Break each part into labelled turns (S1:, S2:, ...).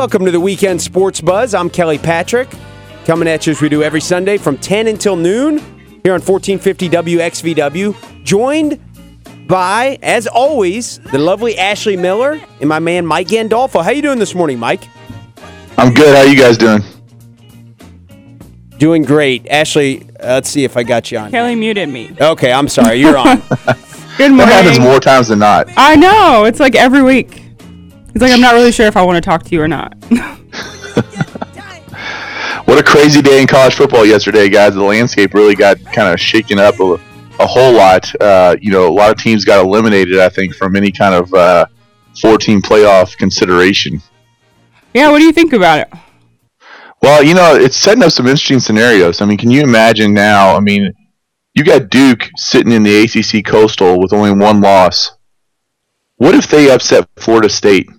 S1: Welcome to the Weekend Sports Buzz. I'm Kelly Patrick, coming at you as we do every Sunday from 10 until noon here on 1450 WXVW. Joined by, as always, the lovely Ashley Miller and my man Mike Gandolfo. How you doing this morning, Mike?
S2: I'm good. How you guys doing?
S1: Doing great. Ashley, uh, let's see if I got you on.
S3: Kelly muted me.
S1: Okay, I'm sorry. You're on.
S3: Good morning.
S2: That happens more times than not.
S3: I know. It's like every week. It's like I'm not really sure if I want to talk to you or not.
S2: What a crazy day in college football yesterday, guys. The landscape really got kind of shaken up a, a whole lot. Uh, you know, a lot of teams got eliminated, I think, from any kind of uh, 14 playoff consideration.
S3: yeah, what do you think about it?
S2: Well, you know, it's setting up some interesting scenarios. I mean, can you imagine now? I mean, you got Duke sitting in the ACC Coastal with only one loss. What if they upset Florida State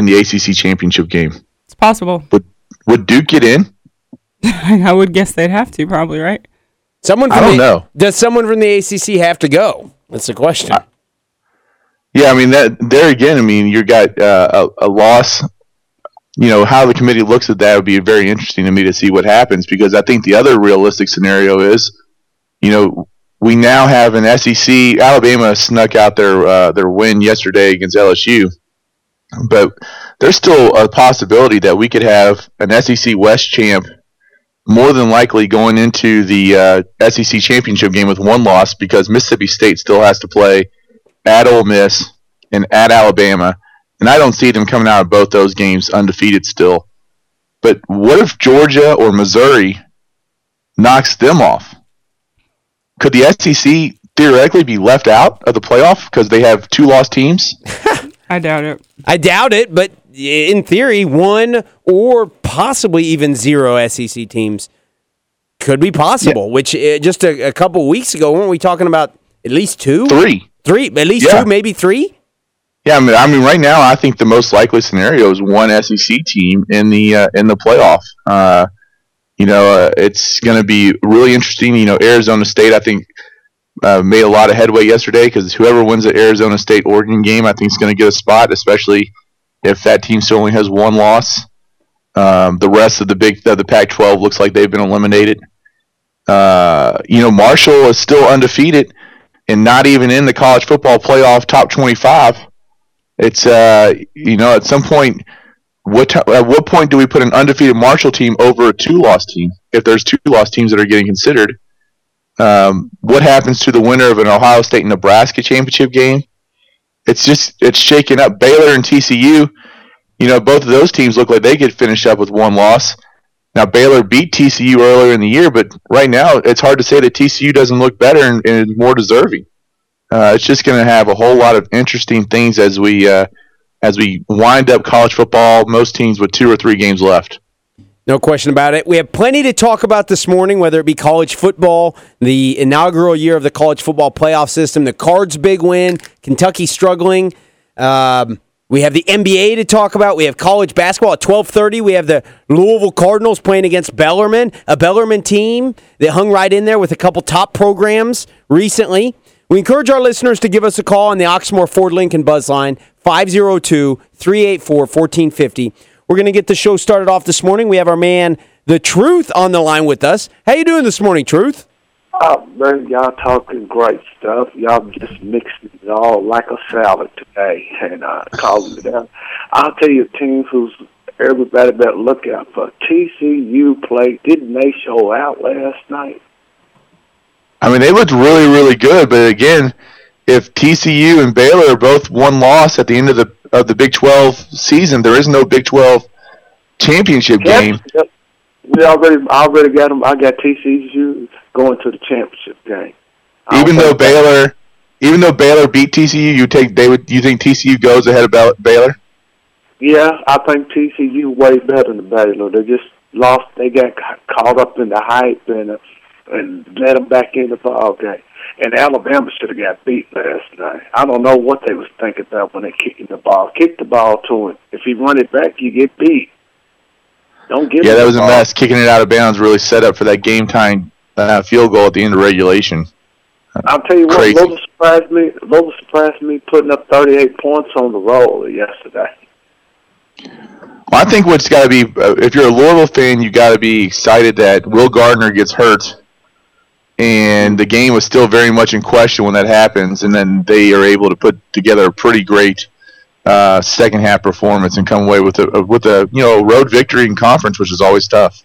S2: in the ACC championship game?
S3: It's possible.
S2: Would would Duke get in?
S3: I would guess they'd have to, probably, right?
S1: Someone
S2: I don't
S1: the,
S2: know.
S1: Does someone from the ACC have to go? That's the question.
S2: Yeah, I mean that there again. I mean you got uh, a, a loss. You know how the committee looks at that would be very interesting to me to see what happens because I think the other realistic scenario is, you know, we now have an SEC. Alabama snuck out their uh, their win yesterday against LSU, but there's still a possibility that we could have an SEC West champ more than likely going into the uh, SEC championship game with one loss because Mississippi State still has to play at Ole Miss and at Alabama, and I don't see them coming out of both those games undefeated still. But what if Georgia or Missouri knocks them off? Could the SEC theoretically be left out of the playoff because they have two lost teams?
S3: I doubt it.
S1: I doubt it, but in theory, one or possibly even zero SEC teams could be possible. Which uh, just a, a couple weeks ago, weren't we talking about at least two,
S2: Three.
S1: three, at least
S2: Yeah.
S1: two, maybe three?
S2: Yeah, I mean, I mean, right now, I think the most likely scenario is one SEC team in the uh, in the playoff. Uh, you know, uh, it's going to be really interesting. You know, Arizona State, I think, uh, made a lot of headway yesterday because whoever wins the Arizona State Oregon game, I think, is going to get a spot, especially if that team still only has one loss. Um, the rest of the big of the Pac-12 looks like they've been eliminated. Uh, you know, Marshall is still undefeated and not even in the college football playoff top 25 it's uh you know at some point what ti at what point do we put an undefeated Marshall team over a two loss team if there's two loss teams that are getting considered? Um, what happens to the winner of an Ohio State Nebraska championship game? It's just it's shaking up Baylor and TCU. You know both of those teams look like they could finish up with one loss. Now Baylor beat TCU earlier in the year, but right now it's hard to say that TCU doesn't look better and, and is more deserving uh, it's just going to have a whole lot of interesting things as we uh, as we wind up college football. Most teams with two or three games left.
S1: No question about it. We have plenty to talk about this morning, whether it be college football, the inaugural year of the college football playoff system, the Cards' big win, Kentucky struggling. Um, we have the NBA to talk about. We have college basketball at twelve thirty. We have the Louisville Cardinals playing against Bellarmine, a Bellarmine team that hung right in there with a couple top programs recently. We encourage our listeners to give us a call on the Oxmoor Ford Lincoln Buzz line 502 384 1450. We're going to get the show started off this morning. We have our man, The Truth, on the line with us. How you doing this morning, Truth?
S4: Oh, man, y'all talking great stuff. Y'all just mixing it all like a salad today and uh, calling it out. I'll tell you a team who's everybody better look out for. TCU played. Didn't they show out last night?
S2: I mean, they looked really, really good, but again, if TCU and Baylor are both one loss at the end of the of the Big Twelve season, there is no Big Twelve championship game.
S4: Yep. We already I already got them. I got TCU going to the championship game. I
S2: Even though Baylor, even though Baylor beat TCU, you take they would you think TCU goes ahead of Baylor?
S4: Yeah, I think TCU way better than Baylor. They just lost. They got ca- caught up in the hype and uh, and let them back in the ball game. And Alabama should have got beat last night. I don't know what they was thinking about when they kicking the ball. Kick the ball to him. If you run it back, you get beat. Don't give
S2: Yeah, that was a mess. Kicking it out of bounds really set up for that game time uh, field goal at the end of regulation.
S4: I'll tell you what,
S2: Crazy.
S4: Louisville surprised me. Louisville surprised me putting up 38 points on the roll yesterday.
S2: Well, I think what's got to be, uh, if you're a Louisville fan, you got to be excited that Will Gardner gets hurt, and the game was still very much in question when that happens, and then they are able to put together a pretty great uh, second half performance and come away with a with a you know road victory in conference, which is always tough.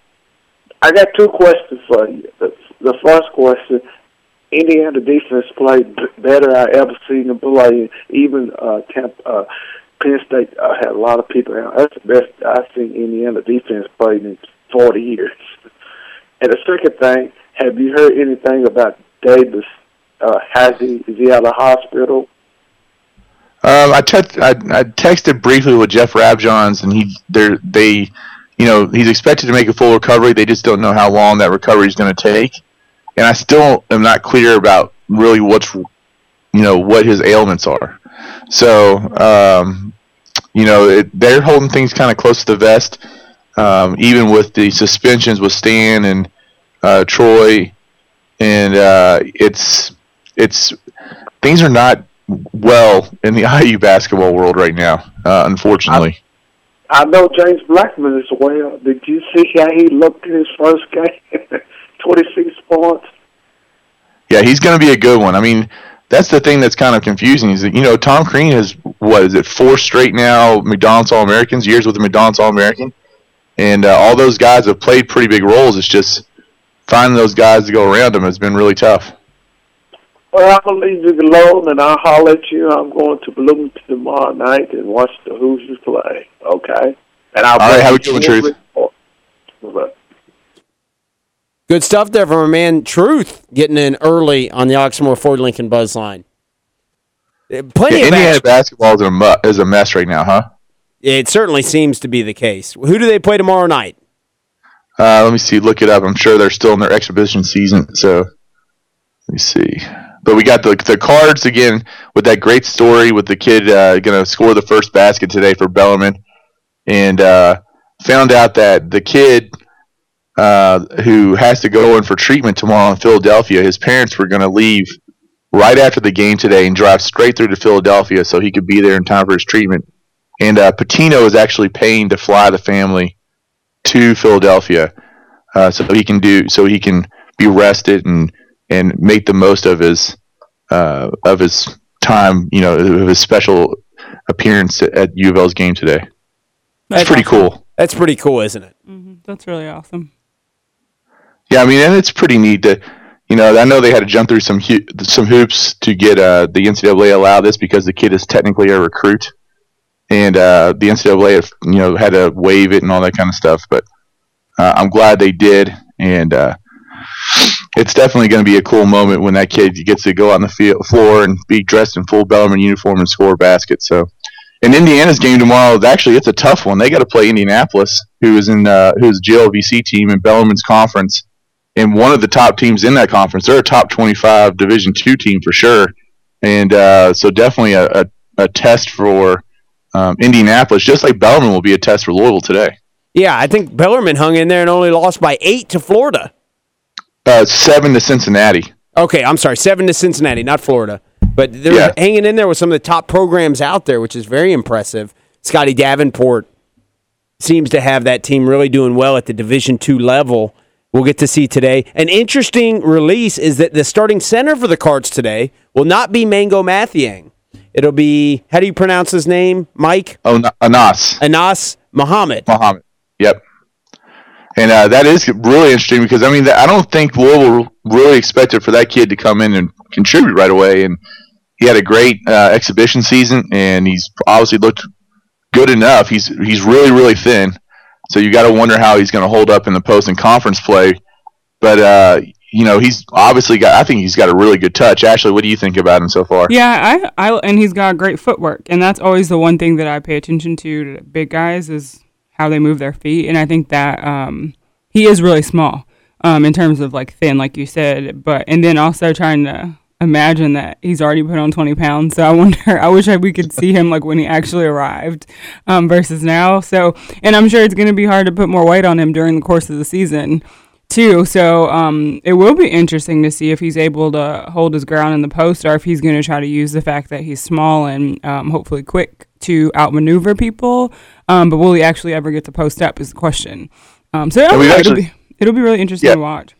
S4: I got two questions for you. The, first question: Indiana defense played better I ever seen them play. Even uh, Temp, uh, Penn State uh, had a lot of people out. That's the best I've seen Indiana defense played in 40 years. And the second thing, have you heard anything about Davis? Uh, out of hospital?
S2: Um, I, te- I, I texted briefly with Jeff Rabjohns, and he they, you know, he's expected to make a full recovery. They just don't know how long that recovery is going to take, and I still am not clear about really what's, you know, what his ailments are. So, um, you know, it, they're holding things kind of close to the vest, um, even with the suspensions with Stan and uh, Troy, and uh, it's it's things are not well in the IU basketball world right now, uh, unfortunately.
S4: I know James Blackmon as well. Did you see how he looked in his first game? 26 points.
S2: Yeah, he's going to be a good one. I mean, that's the thing that's kind of confusing is that, you know, Tom Crean has, what is it, four straight now McDonald's All Americans, years with the McDonald's All American. And uh, all those guys have played pretty big roles. It's just finding those guys to go around them has been really tough.
S4: Well, I'm gonna leave you alone, and I'll holler at you. I'm going to Bloomington tomorrow night and watch the Hoosiers play. Okay. And I'll
S2: All right,
S4: bring
S2: have a
S4: you
S2: good Truth.
S1: Good stuff there from a man Truth getting in early on the Oxmoor Ford Lincoln Buzz line. Uh, Plenty
S2: Yeah,
S1: of
S2: Indiana
S1: action.
S2: basketball is a, mu- is a mess right now, huh?
S1: It certainly seems to be the case. Who do they play tomorrow night?
S2: Uh, let me see. Look it up. I'm sure they're still in their exhibition season. So let me see. But we got the the cards again with that great story with the kid uh, going to score the first basket today for Bellarmine, and uh, found out that the kid uh, who has to go in for treatment tomorrow in Philadelphia, his parents were going to leave right after the game today and drive straight through to Philadelphia so he could be there in time for his treatment. And uh, Pitino is actually paying to fly the family to Philadelphia, uh, so he can do so he can be rested and and make the most of his uh, of his time, you know, of his special appearance at U of L's game today. That's
S1: That's
S2: pretty
S1: awesome.
S2: cool.
S1: That's pretty cool, isn't it?
S3: hmm That's really awesome.
S2: Yeah, I mean, and it's pretty neat that you know I know they had to jump through some hu- some hoops to get uh, the NCAA allow this because the kid is technically a recruit, and uh, the NCAA you know had to waive it and all that kind of stuff. But uh, I'm glad they did, and uh, it's definitely going to be a cool moment when that kid gets to go out on the field, floor and be dressed in full Bellarmine uniform and score a basket. So. And Indiana's game tomorrow, actually, it's a tough one. They got to play Indianapolis, who is in uh, who's a GLVC team in Bellarmine's conference and one of the top teams in that conference. They're a top 25 Division two team for sure, and uh, so definitely a, a, a test for um, Indianapolis, just like Bellarmine will be a test for Louisville today.
S1: Yeah, I think Bellarmine hung in there and only lost by eight to Florida.
S2: Uh, seven to Cincinnati.
S1: Okay, I'm sorry, seven to Cincinnati, not Florida. But they're
S2: Yeah.
S1: hanging in there with some of the top programs out there, which is very impressive. Scotty Davenport seems to have that team really doing well at the Division two level. We'll get to see today. An interesting release is that the starting center for the Cards today will not be Mango Mathiang. It'll be how do you pronounce his name, Mike?
S2: Oh, Anas
S1: Anas Muhammad.
S2: Muhammad. Yep. And uh, that is really interesting because I mean I don't think Louisville really expected for that kid to come in and contribute right away, and he had a great uh, exhibition season, and he's obviously looked good enough. He's he's really really thin, so you got to wonder how he's going to hold up in the post and conference play. But uh, you know he's obviously got. I think he's got a really good touch. Ashley, what do you think about him so far?
S3: Yeah, I, I, and he's got great footwork, and that's always the one thing that I pay attention to big guys is how they move their feet, and I think that um, he is really small, um, in terms of like thin, like you said, but and then also trying to imagine that he's already put on 20 pounds. So I wonder, I wish I, we could see him like when he actually arrived, um, versus now. So, and I'm sure it's going to be hard to put more weight on him during the course of the season too. So um, it will be interesting to see if he's able to hold his ground in the post, or if he's going to try to use the fact that he's small and um, hopefully quick to outmaneuver people. Um, but will he actually ever get to post up is the question. Um, so
S2: we've
S3: it'll,
S2: actually-
S3: be, it'll be really interesting
S2: Yeah.
S3: to watch.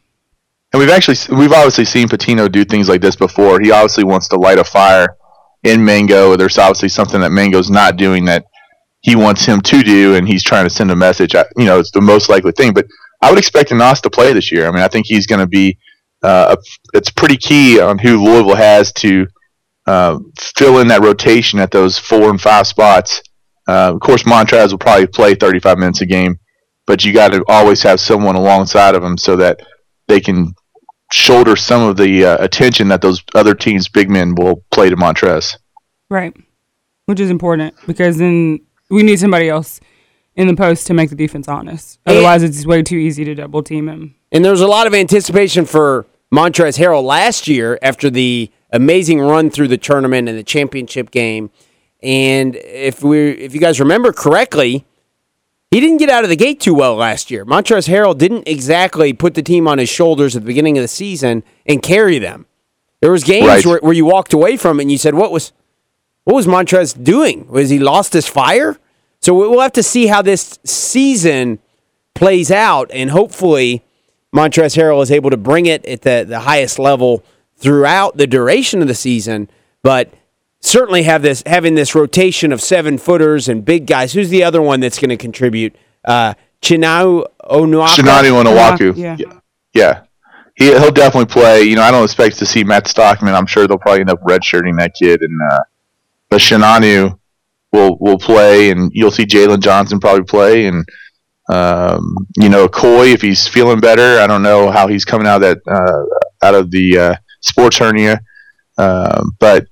S2: And we've actually we've obviously seen Pitino do things like this before. He obviously wants to light a fire in Mango. There's obviously something that Mango's not doing that he wants him to do, and he's trying to send a message. You know, it's the most likely thing. But I would expect Anas to play this year. I mean, I think he's going to be. Uh, it's pretty key on who Louisville has to uh, fill in that rotation at those four and five spots. Uh, of course, Montrez will probably play 35 minutes a game, but you got to always have someone alongside of him so that they can shoulder some of the uh, attention that those other teams' big men will play to Montrez.
S3: Right. Which is important because then we need somebody else in the post to make the defense honest.
S1: And-
S3: Otherwise, it's way too easy to double team him.
S1: And there was a lot of anticipation for Montrez Harrell last year after the amazing run through the tournament and the championship game. And if we if you guys remember correctly, he didn't get out of the gate too well last year. Montrez Harrell didn't exactly put the team on his shoulders at the beginning of the season and carry them. There was games
S2: Right.
S1: where, where you walked away from it and you said, "What was what was Montrez doing? Was he lost his fire?" So we- we'll have to see how this season plays out, and hopefully Montrez Harrell is able to bring it at the, the highest level throughout the duration of the season. But certainly have this having this rotation of seven footers and big guys. Who's the other one that's going to contribute? Uh, Chinanu Onuaku.
S2: Shinani Onawaku.
S3: Yeah.
S2: yeah. Yeah. He, he'll definitely play. You know, I don't expect to see Matt Stockman. I'm sure they'll probably end up redshirting that kid. And uh, but Shinanu will will play, and you'll see Jaylen Johnson probably play, and um, you know, Coy if he's feeling better. I don't know how he's coming out of that uh, out of the uh, sports hernia, um, but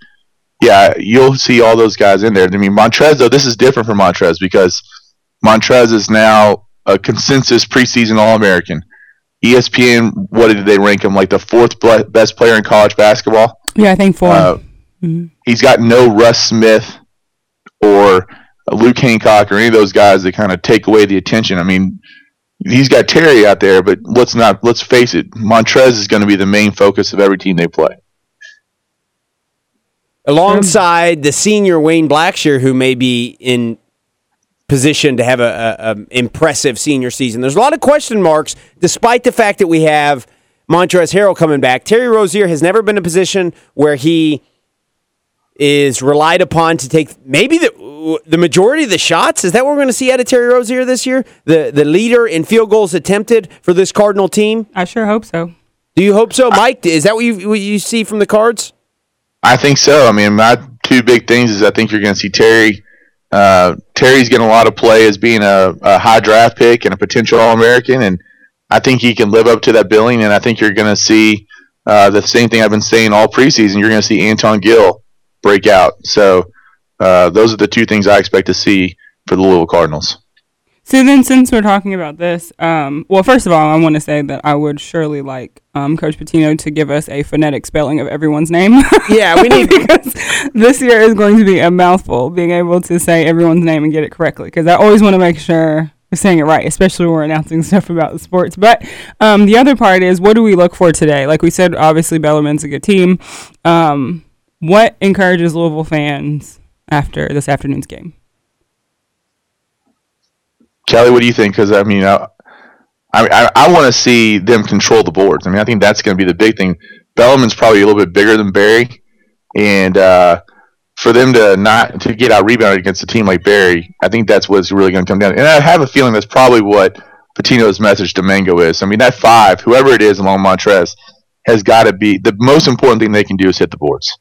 S2: yeah, you'll see all those guys in there. I mean, Montrez though, this is different for Montrez because Montrez is now a consensus preseason All American. ESPN, what did they rank him? Like the fourth best player in college basketball.
S3: Yeah, I think four.
S2: Uh,
S3: Mhm.
S2: He's got no Russ Smith or Luke Hancock or any of those guys that kind of take away the attention. I mean, he's got Terry out there, but let's not let's face it. Montrez is going to be the main focus of every team they play.
S1: alongside the senior Wayne Blackshear, who may be in position to have a, a, a impressive senior season. There's a lot of question marks, despite the fact that we have Montrez Harrell coming back. Terry Rozier has never been in a position where he is relied upon to take maybe the the majority of the shots. Is that what we're going to see out of Terry Rozier this year? The the leader in field goals attempted for this Cardinal team.
S3: I sure hope so.
S1: Do you hope so, Mike? Is that what you what you see from the Cards?
S2: I think so. I mean, my two big things is I think you're going to see Terry. Uh, Terry's getting a lot of play as being a, a high draft pick and a potential All American, and I think he can live up to that billing. And I think you're going to see uh, the same thing I've been saying all preseason. You're going to see Anton Gill break out. So uh, those are the two things I expect to see for the Louisville Cardinals.
S3: So then, since we're talking about this, um, well, first of all, I want to say that I would surely like um, Coach Pitino to give us a phonetic spelling of everyone's name.
S1: Yeah, we need
S3: because this year is going to be a mouthful, being able to say everyone's name and get it correctly. Because I always want to make sure we're saying it right, especially when we're announcing stuff about the sports. But um, the other part is, what do we look for today? Like we said, obviously Bellarmine's a good team. Um, what encourages Louisville fans after this afternoon's game?
S2: Kelly, what do you think? Because I mean, I, I, I want to see them control the boards. I mean, I think that's going to be the big thing. Bellarmine's probably a little bit bigger than Barry, and uh, for them to not to get out rebounded against a team like Barry, I think that's what's really going to come down. And I have a feeling that's probably what Pitino's message to Mango is. I mean, that five, whoever it is along Montrez, has got to be the most important thing they can do is hit the boards.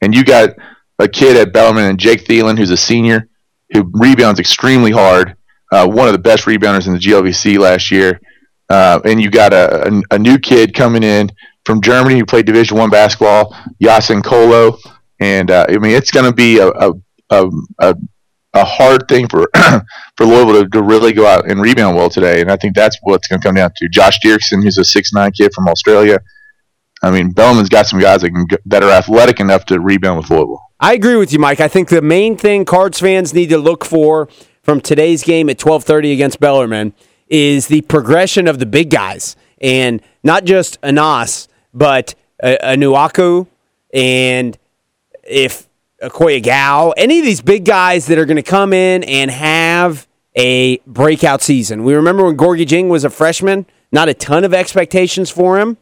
S2: And you got a kid at Bellarmine and Jake Thielen, who's a senior, who rebounds extremely hard uh, one of the best rebounders in the GLVC last year. Uh, and you got a, a, a new kid coming in from Germany who played Division One basketball, Yasin Kolo. And uh, I mean, it's going to be a, a, a, a, a hard thing for for Louisville to, to really go out and rebound well today. And I think that's what's going to come down to. Josh Dirksen, who's a six nine kid from Australia. I mean, Bellarmine's got some guys that, can, that are athletic enough to rebound with Louisville.
S1: I agree with you, Mike. I think the main thing Cards fans need to look for from today's game at 12:30 against Bellarmine is the progression of the big guys, and not just Anas, but uh, Anuaku, and if Akoy Agau, any of these big guys that are going to come in and have a breakout season. We remember when Gorgui Dieng was a freshman, not a ton of expectations for him,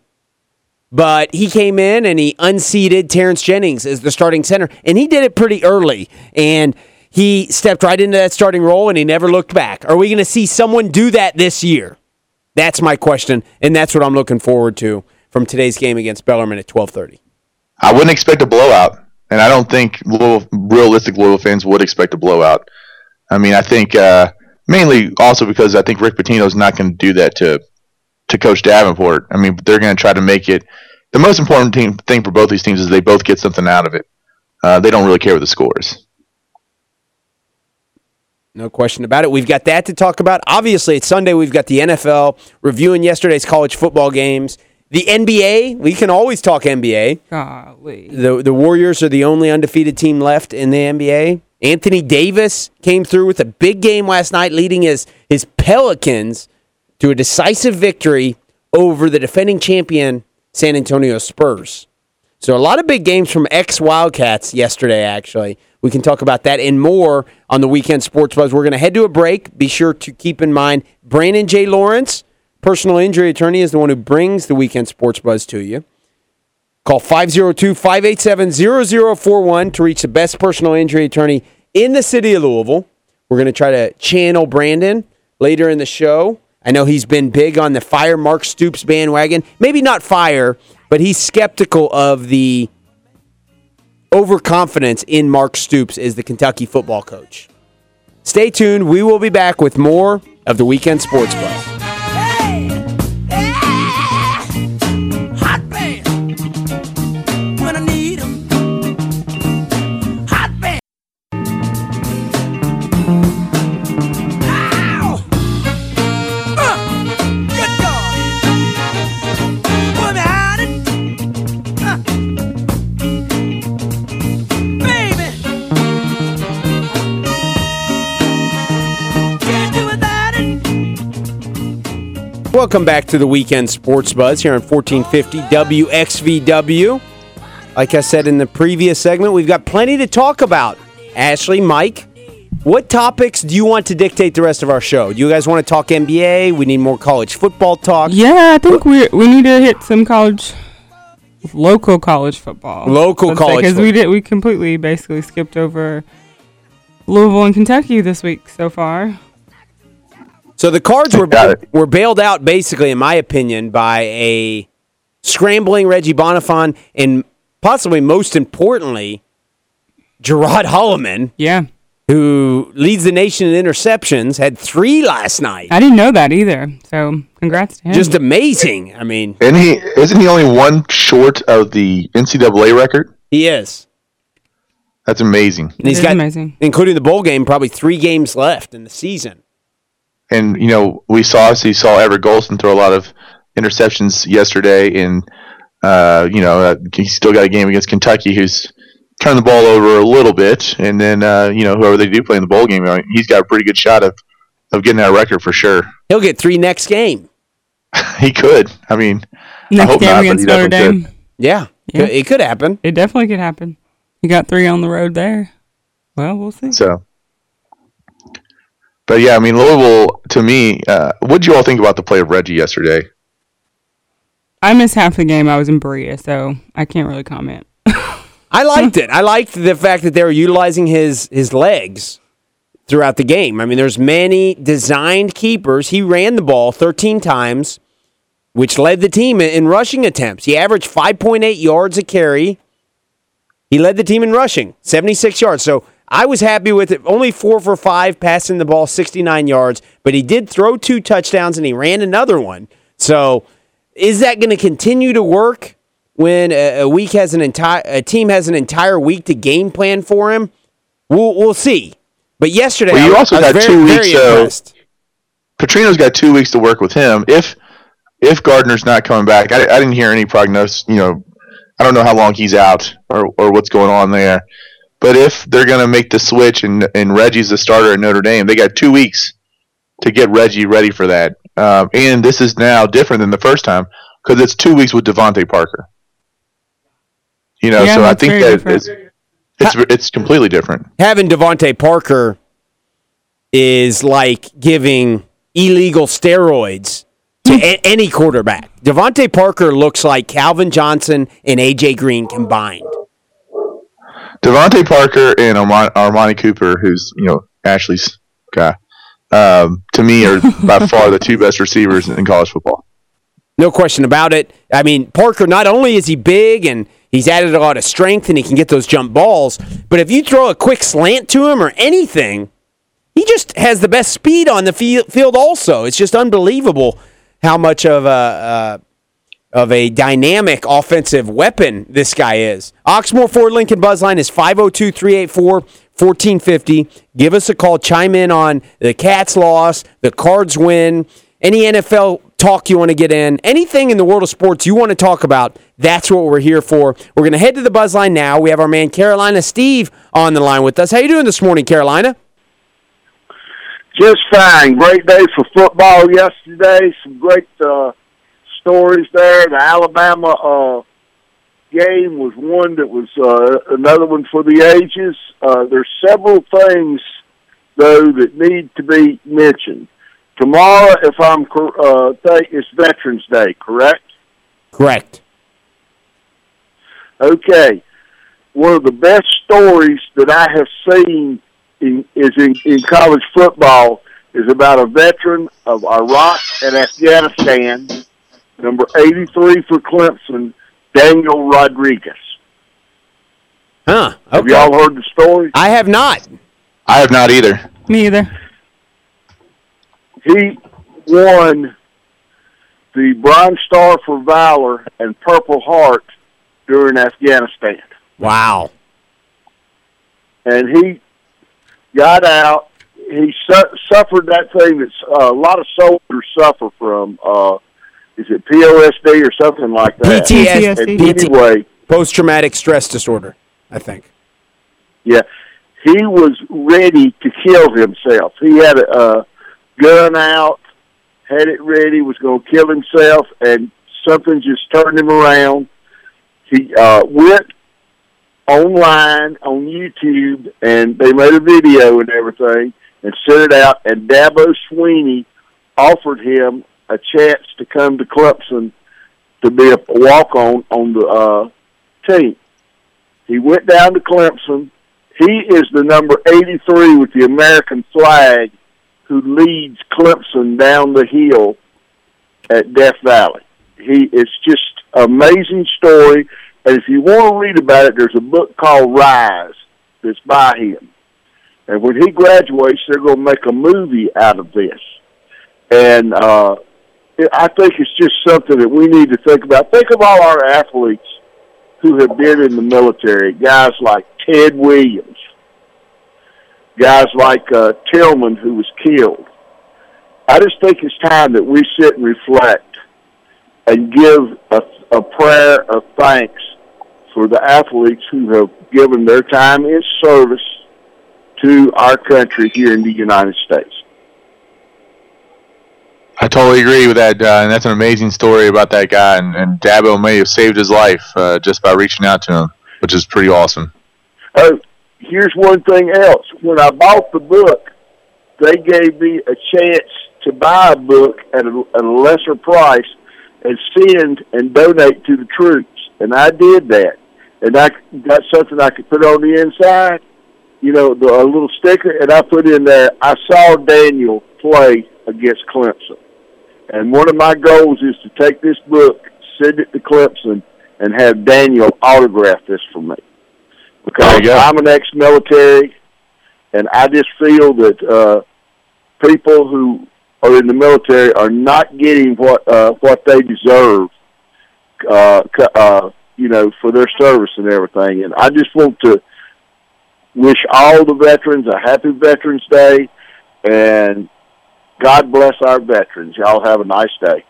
S1: but he came in and he unseated Terrence Jennings as the starting center, and he did it pretty early. And he stepped right into that starting role and he never looked back. Are we going to see someone do that this year? That's my question, and that's what I'm looking forward to from today's game against Bellarmine at 12:30.
S2: I wouldn't expect a blowout, and I don't think realistic Louisville fans would expect a blowout. I mean, I think uh, mainly also because I think Rick Pitino is not going to do that to to Coach Davenport. I mean, they're going to try to make it. The most important team, thing for both these teams is they both get something out of it. Uh, they don't really care what the score is.
S1: No question about it. We've got that to talk about. Obviously, it's Sunday. We've got the NFL reviewing yesterday's college football games. The NBA, we can always talk NBA.
S3: Golly.
S1: The the Warriors are the only undefeated team left in the NBA. Anthony Davis came through with a big game last night, leading his his Pelicans to a decisive victory over the defending champion San Antonio Spurs. So a lot of big games from ex Wildcats yesterday. Actually, we can talk about that and more on the weekend sports buzz. We're going to head to a break. Be sure to keep in mind Brandon J. Lawrence, personal injury attorney, is the one who brings the weekend sports buzz to you. Call 502 587 0041 to reach the best personal injury attorney in the city of Louisville. We're going to try to channel Brandon later in the show. I know he's been big on the fire Mark Stoops bandwagon. Maybe not fire, but he's skeptical of the overconfidence in Mark Stoops as the Kentucky football coach. Stay tuned. We will be back with more of the Weekend Sports Buzz. Welcome back to the Weekend Sports Buzz here on 1450 WXVW. Like I said in the previous segment, we've got plenty to talk about. Ashley, Mike, what topics do you want to dictate the rest of our show? Do you guys want to talk NBA? We need more college football talk.
S3: Yeah, I think we we need to hit some college, local college football.
S1: Local college
S3: because we did we completely basically skipped over Louisville and Kentucky this week so far.
S1: So the Cards were were bailed out basically, in my opinion, by a scrambling Reggie Bonnafon and possibly most importantly, Gerod Holliman,
S3: Yeah,
S1: who leads the nation in interceptions, had three last night.
S3: I didn't know that either. So congrats to him.
S1: Just amazing. I mean,
S2: And he isn't he only one short of the NCAA record?
S1: he is.
S2: That's amazing.
S1: And he's
S3: is
S1: got,
S3: amazing.
S1: including the bowl game, probably three games left in the season.
S2: And you know, we saw so you saw Everett Golson throw a lot of interceptions yesterday, and uh, you know uh, he's still got a game against Kentucky, who's turned the ball over a little bit, and then uh, you know whoever they do play in the bowl game, he's got a pretty good shot of of getting that record for sure.
S1: He'll get three next game.
S2: he could. I mean,
S3: Next
S2: hope
S3: game
S2: not, but
S3: against
S2: he
S3: Notre
S2: definitely
S3: Dame.
S1: Yeah,
S3: Yeah.
S1: It could happen.
S3: It definitely could happen. You got three on the road there. Well, we'll see.
S2: so. But yeah, I mean Louisville. To me, uh, what did you all think about the play of Reggie yesterday?
S3: I missed half the game. I was in Berea, so I can't really comment.
S1: I liked it. I liked the fact that they were utilizing his his legs throughout the game. I mean, there's many designed keepers. He ran the ball 13 times, which led the team in- in rushing attempts. He averaged 5.8 yards a carry. He led the team in rushing, 76 yards. So I was happy with it. Only four for five, passing the ball 69 yards, but he did throw two touchdowns and he ran another one. So is that going to continue to work when a, a week has an entire a team has an entire week to game plan for him? We'll we'll see. But yesterday,
S2: Well, you
S1: I,
S2: also
S1: I
S2: got
S1: very,
S2: two weeks, so-. Petrino's got two weeks to work with him. If if Gardner's not coming back, I, I didn't hear any prognosis. You know, I don't know how long he's out or, or what's going on there. But if they're going to make the switch and and Reggie's the starter at Notre Dame, they got two weeks to get Reggie ready for that. Um, and this is now different than the first time because it's two weeks with DeVante Parker. You know,
S3: Yeah,
S2: so I think that
S3: different.
S2: it's, It's it's completely different.
S1: having DeVante Parker is like giving illegal steroids to a- any quarterback. DeVante Parker looks like Calvin Johnson and AJ Green combined.
S2: DeVante Parker and Amari, Amari Cooper, who's you know Ashley's guy, um, to me are by far the two best receivers in college football.
S1: No question about it. I mean, Parker, not only is he big and he's added a lot of strength and he can get those jump balls, but if you throw a quick slant to him or anything, he just has the best speed on the fie- field also. It's just unbelievable how much of a. Of a dynamic offensive weapon this guy is. Oxmoor Ford Lincoln Buzzline is 502 384 1450. Give us a call. Chime in on the Cats loss, the Cards win, any NFL talk you want to get in, anything in the world of sports you want to talk about. That's what we're here for. We're going to head to the Buzzline now. We have our man Carolina Steve on the line with us. How you doing this morning, Carolina?
S4: Just fine. Great day for football yesterday. Some great uh, stories there. The Alabama uh, game was one that was uh, another one for the ages. Uh, there's several things though that need to be mentioned. Tomorrow, if I'm uh, think it's Veterans Day, correct?
S1: Correct.
S4: Okay. One of the best stories that I have seen in, is in, in college football is about a veteran of Iraq and Afghanistan, number 83 for Clemson, Daniel Rodriguez.
S1: Huh.
S4: Have y'all heard the story?
S1: I have not.
S2: I have not either.
S3: Me either.
S4: He won the Bronze Star for Valor and Purple Heart during Afghanistan.
S1: Wow.
S4: and he got out. He su- suffered that thing that uh, a lot of soldiers suffer from. Uh, is it POSD or something like that?
S1: PTSD.
S4: And
S1: PT.
S4: anyway,
S1: Post traumatic stress disorder, I think.
S4: yeah, he was ready to kill himself. He had a, a gun out, had it ready, was going to kill himself, and something just turned him around. He uh, went online on YouTube, and they made a video and everything, and sent it out. And Dabo Swinney offered him a chance to come to Clemson to be a walk on on the uh, team. He went down to Clemson. He is the number 83 with the American flag who leads Clemson down the hill at Death Valley. He it's just amazing story. And if you want to read about it, there's a book called Rise that's by him. And when he graduates, they're going to make a movie out of this. And uh, I think it's just something that we need to think about. Think of all our athletes who have been in the military, guys like Ted Williams, guys like uh, Tillman, who was killed. I just think it's time that we sit and reflect and give a, a prayer of thanks for the athletes who have given their time in service to our country here in the United States.
S2: I totally agree with that, uh, and that's an amazing story about that guy. And, and Dabo may have saved his life uh, just by reaching out to him, which is pretty awesome.
S4: Oh, here's one thing else. When I bought the book, they gave me a chance to buy a book at a, at a lesser price and send and donate to the troops. And I did that. And I got something I could put on the inside, you know, the, a little sticker, and I put in there, I saw Daniel play against Clemson. And one of my goals is to take this book, send it to Clemson, and have Daniel autograph this for me because. I'm an ex-military, and I just feel that uh, people who are in the military are not getting what uh, what they deserve, uh, uh, you know, for their service and everything. And I just want to wish all the veterans a happy Veterans Day, and God bless our veterans. Y'all have a nice day.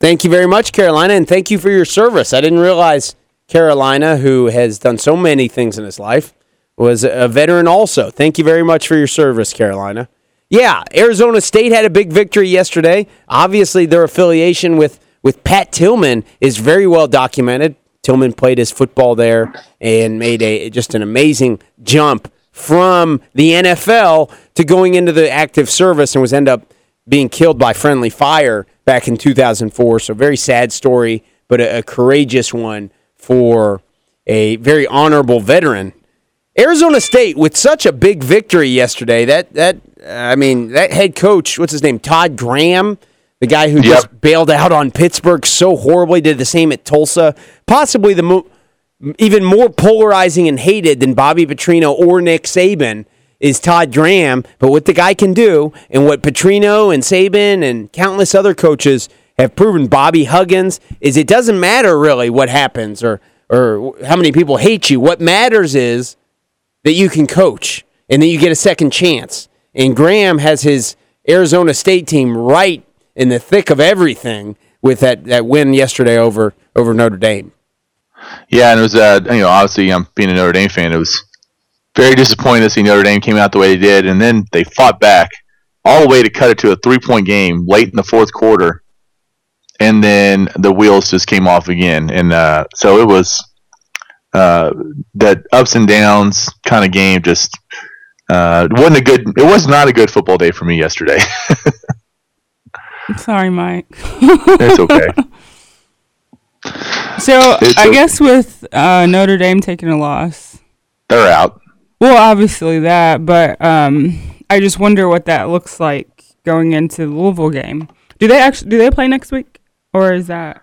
S1: Thank you very much, Carolina, and thank you for your service. I didn't realize Carolina, who has done so many things in his life, was a veteran also. Thank you very much for your service, Carolina. Yeah, Arizona State had a big victory yesterday. Obviously, their affiliation with, with Pat Tillman is very well documented. Tillman played his football there and made a just an amazing jump from the NFL to going into the active service and was end up being killed by friendly fire back in 2004. So very sad story, but a, a courageous one for a very honorable veteran. Arizona State with such a big victory yesterday. That that I mean that head coach, what's his name, Todd Graham, the guy who just bailed out on Pittsburgh so horribly, did the same at Tulsa. Possibly the mo- even more polarizing and hated than Bobby Petrino or Nick Saban is Todd Graham. But what the guy can do, and what Petrino and Saban and countless other coaches have proven, Bobby Huggins, is it doesn't matter really what happens or or how many people hate you. What matters is that you can coach and that you get a second chance. And Graham has his Arizona State team right in the thick of everything with that, that win yesterday over over Notre Dame.
S2: Yeah, and it was uh, you know obviously I'm being a Notre Dame fan. It was very disappointing to see Notre Dame came out the way they did, and then they fought back all the way to cut it to a three point game late in the fourth quarter, and then the wheels just came off again, and uh, so it was uh, that ups and downs kind of game. Just uh, wasn't a good. It was not a good football day for me yesterday.
S3: Sorry, Mike.
S2: it's okay.
S3: So
S2: It's
S3: I guess with uh, Notre Dame taking a loss,
S2: They're out.
S3: well, obviously that, but um, I just wonder what that looks like going into the Louisville game. Do they actually do they play next week, or is that?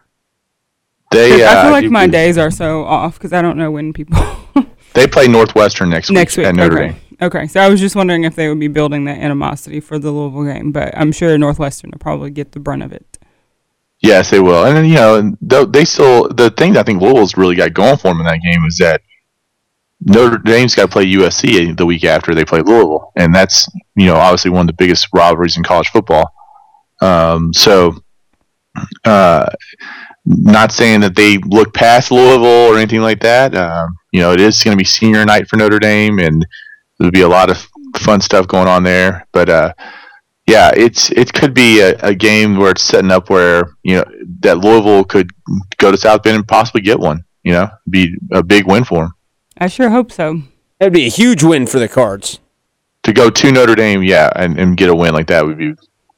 S2: They. Uh,
S3: I feel like
S2: do-
S3: my days are so off because I don't know when people
S2: They play Northwestern next,
S3: next
S2: week
S3: week.
S2: at Notre
S3: okay.
S2: Dame.
S3: Okay, so I was just wondering if they would be building that animosity for the Louisville game, but I'm sure Northwestern will probably get the brunt of it.
S2: Yes, they will. And then, you know, they still the thing I think Louisville's really got going for them in that game is that Notre Dame's got to play USC the week after they play Louisville, and that's you know obviously one of the biggest rivalries in college football. Um, so, uh, not saying that they look past Louisville or anything like that. Um, you know, it is going to be senior night for Notre Dame, and there'll be a lot of fun stuff going on there. But uh, yeah, it's it could be a, a game where it's setting up where you know that Louisville could go to South Bend and possibly get one. You know, be a big win for them
S3: I sure hope so.
S1: That'd be a huge win for the Cards.
S2: to go to Notre Dame. Yeah, and, and get a win like that would be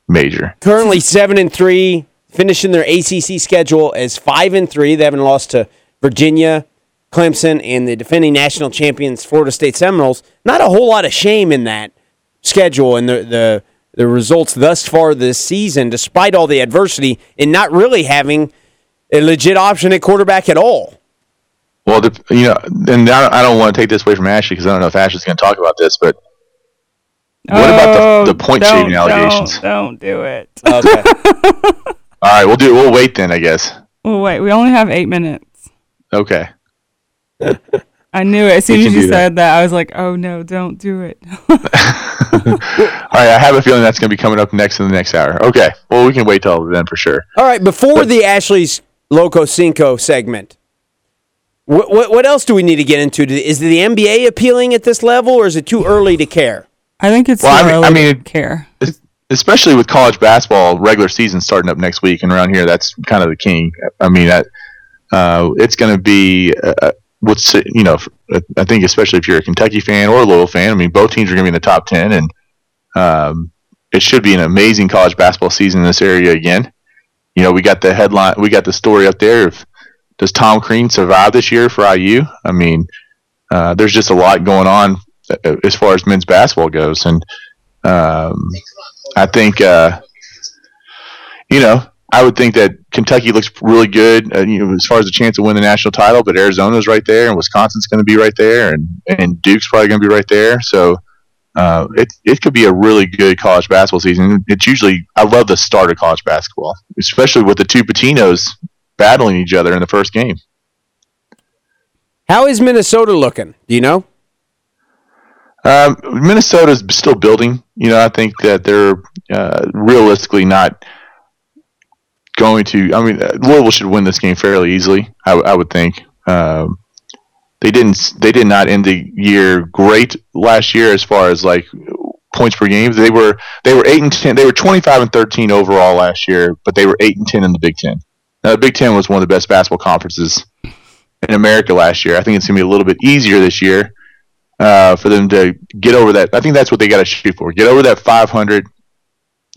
S2: major.
S1: Currently seven and three, finishing their ACC schedule as five and three. They haven't lost to Virginia, Clemson, and the defending national champions Florida State Seminoles. Not a whole lot of shame in that schedule and the the the results thus far this season, despite all the adversity, and not really having a legit option at quarterback at all.
S2: Well, the, you know, and I don't, I don't want to take this away from Ashley because I don't know if Ashley's going to talk about this, but What about the- oh, the point shaving allegations?
S3: Don't, don't do it.
S1: Okay.
S2: all right, we'll do. We'll wait then, I guess.
S3: well, wait, we only have eight minutes.
S2: Okay.
S3: I knew it. As soon as you
S2: do that.
S3: said that, I was like, oh no, don't do it.
S2: All right, I have a feeling that's going to be coming up next in the next hour. Okay. Well, we can wait till then for sure.
S1: All right, before the Ashley's Loco Cinco segment, what, what, what else do we need to get into? Is the NBA appealing at this level, or is it too early to care?
S3: I think it's
S2: Well, I
S3: too
S2: mean-
S3: early
S2: I mean,
S3: to care.
S2: Especially with college basketball regular season starting up next week, and around here, that's kind of the king. I mean, that uh, it's going to be what's you know. I think especially if you're a Kentucky fan or a Louisville fan, I mean, both teams are going to be in the top ten, and um, it should be an amazing college basketball season in this area again. You know, we got the headline, we got the story up there of does Tom Crean survive this year for IU? I mean, uh, there's just a lot going on uh, as far as men's basketball goes, and um, I think, uh, you know, I would think that Kentucky looks really good, uh, you know, as far as the chance to win the national title. But Arizona's right there, and Wisconsin's going to be right there, and and Duke's probably going to be right there. So uh, it it could be a really good college basketball season. It's usually I love the start of college basketball, especially with the two Pitinos battling each other in the first game.
S1: How is Minnesota looking? Do you know?
S2: Um, Minnesota's still building. You know, I think that they're uh, realistically not going to. I mean, uh, Louisville should win this game fairly easily. I, I would think. Um, they didn't. They did not end the year great last year as far as like points per game. They were they were eight and ten. They were twenty five and thirteen overall last year, but they were eight and ten in the Big Ten. Now, the Big Ten was one of the best basketball conferences in America last year. I think it's going to be a little bit easier this year uh, for them to get over that. I think that's what they got to shoot for. Get over that 500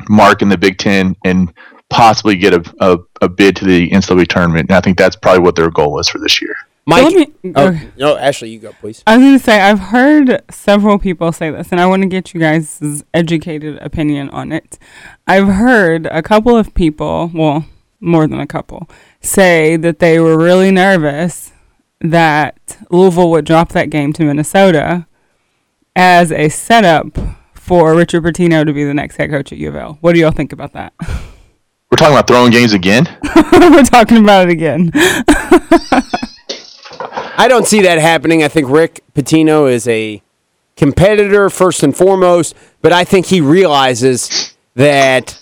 S2: mark in the Big Ten and possibly get a, a, a bid to the NCAA tournament. And I think that's probably what their goal is for this year.
S1: Mike.
S3: let me-
S1: oh,
S3: okay.
S1: no, Ashley, you go, please.
S3: I was going to say, I've heard several people say this, and I want to get you guys' educated opinion on it. I've heard a couple of people, well, more than a couple, say that they were really nervous that Louisville would drop that game to Minnesota as a setup for Richard Pitino to be the next head coach at U of L. What do y'all think about that?
S2: We're talking about throwing games again.
S3: we're talking about it again.
S1: I don't see that happening. I think Rick Pitino is a competitor first and foremost, but I think he realizes that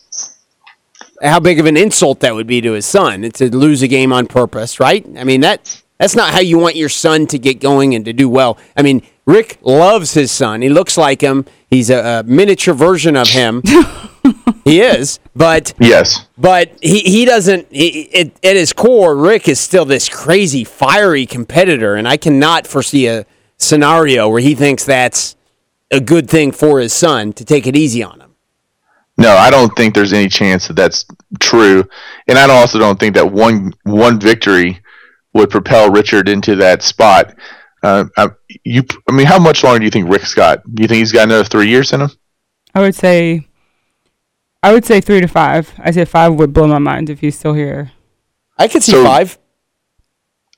S1: how big of an insult that would be to his son to lose a game on purpose, right? I mean that that's not how you want your son to get going and to do well. I mean, Rick loves his son. He looks like him. He's a, a miniature version of him. he is, but
S2: Yes.
S1: but he, he doesn't he, it, at his core rick is still this crazy fiery competitor and i cannot foresee a scenario where he thinks that's a good thing for his son to take it easy on him
S2: No, I don't think there's any chance that that's true, and I also don't think that one one victory would propel Richard into that spot. Uh, I, you, I mean, how much longer do you think Rick's got? Do you think he's got another three years in him?
S3: I would say, I would say three to five. I say five would blow my mind if he's still here.
S1: i could see
S2: So-
S1: five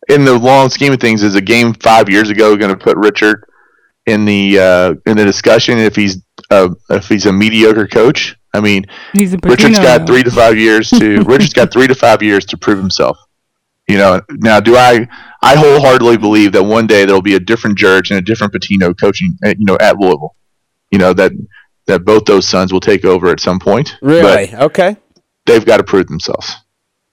S2: In the long scheme of things, is a game five years ago going to put Richard in the uh, in the discussion if he's uh, if he's a mediocre coach? I mean,
S3: He's a
S2: Richard's
S3: Pitino,
S2: got three to five years to Richard's got three to five years to prove himself. You know, now do I I wholeheartedly believe that one day there'll be a different Jurich and a different Pitino coaching at, you know at Louisville. You know that that both those sons will take over at some point.
S1: really
S2: But
S1: okay
S2: they've got to prove themselves.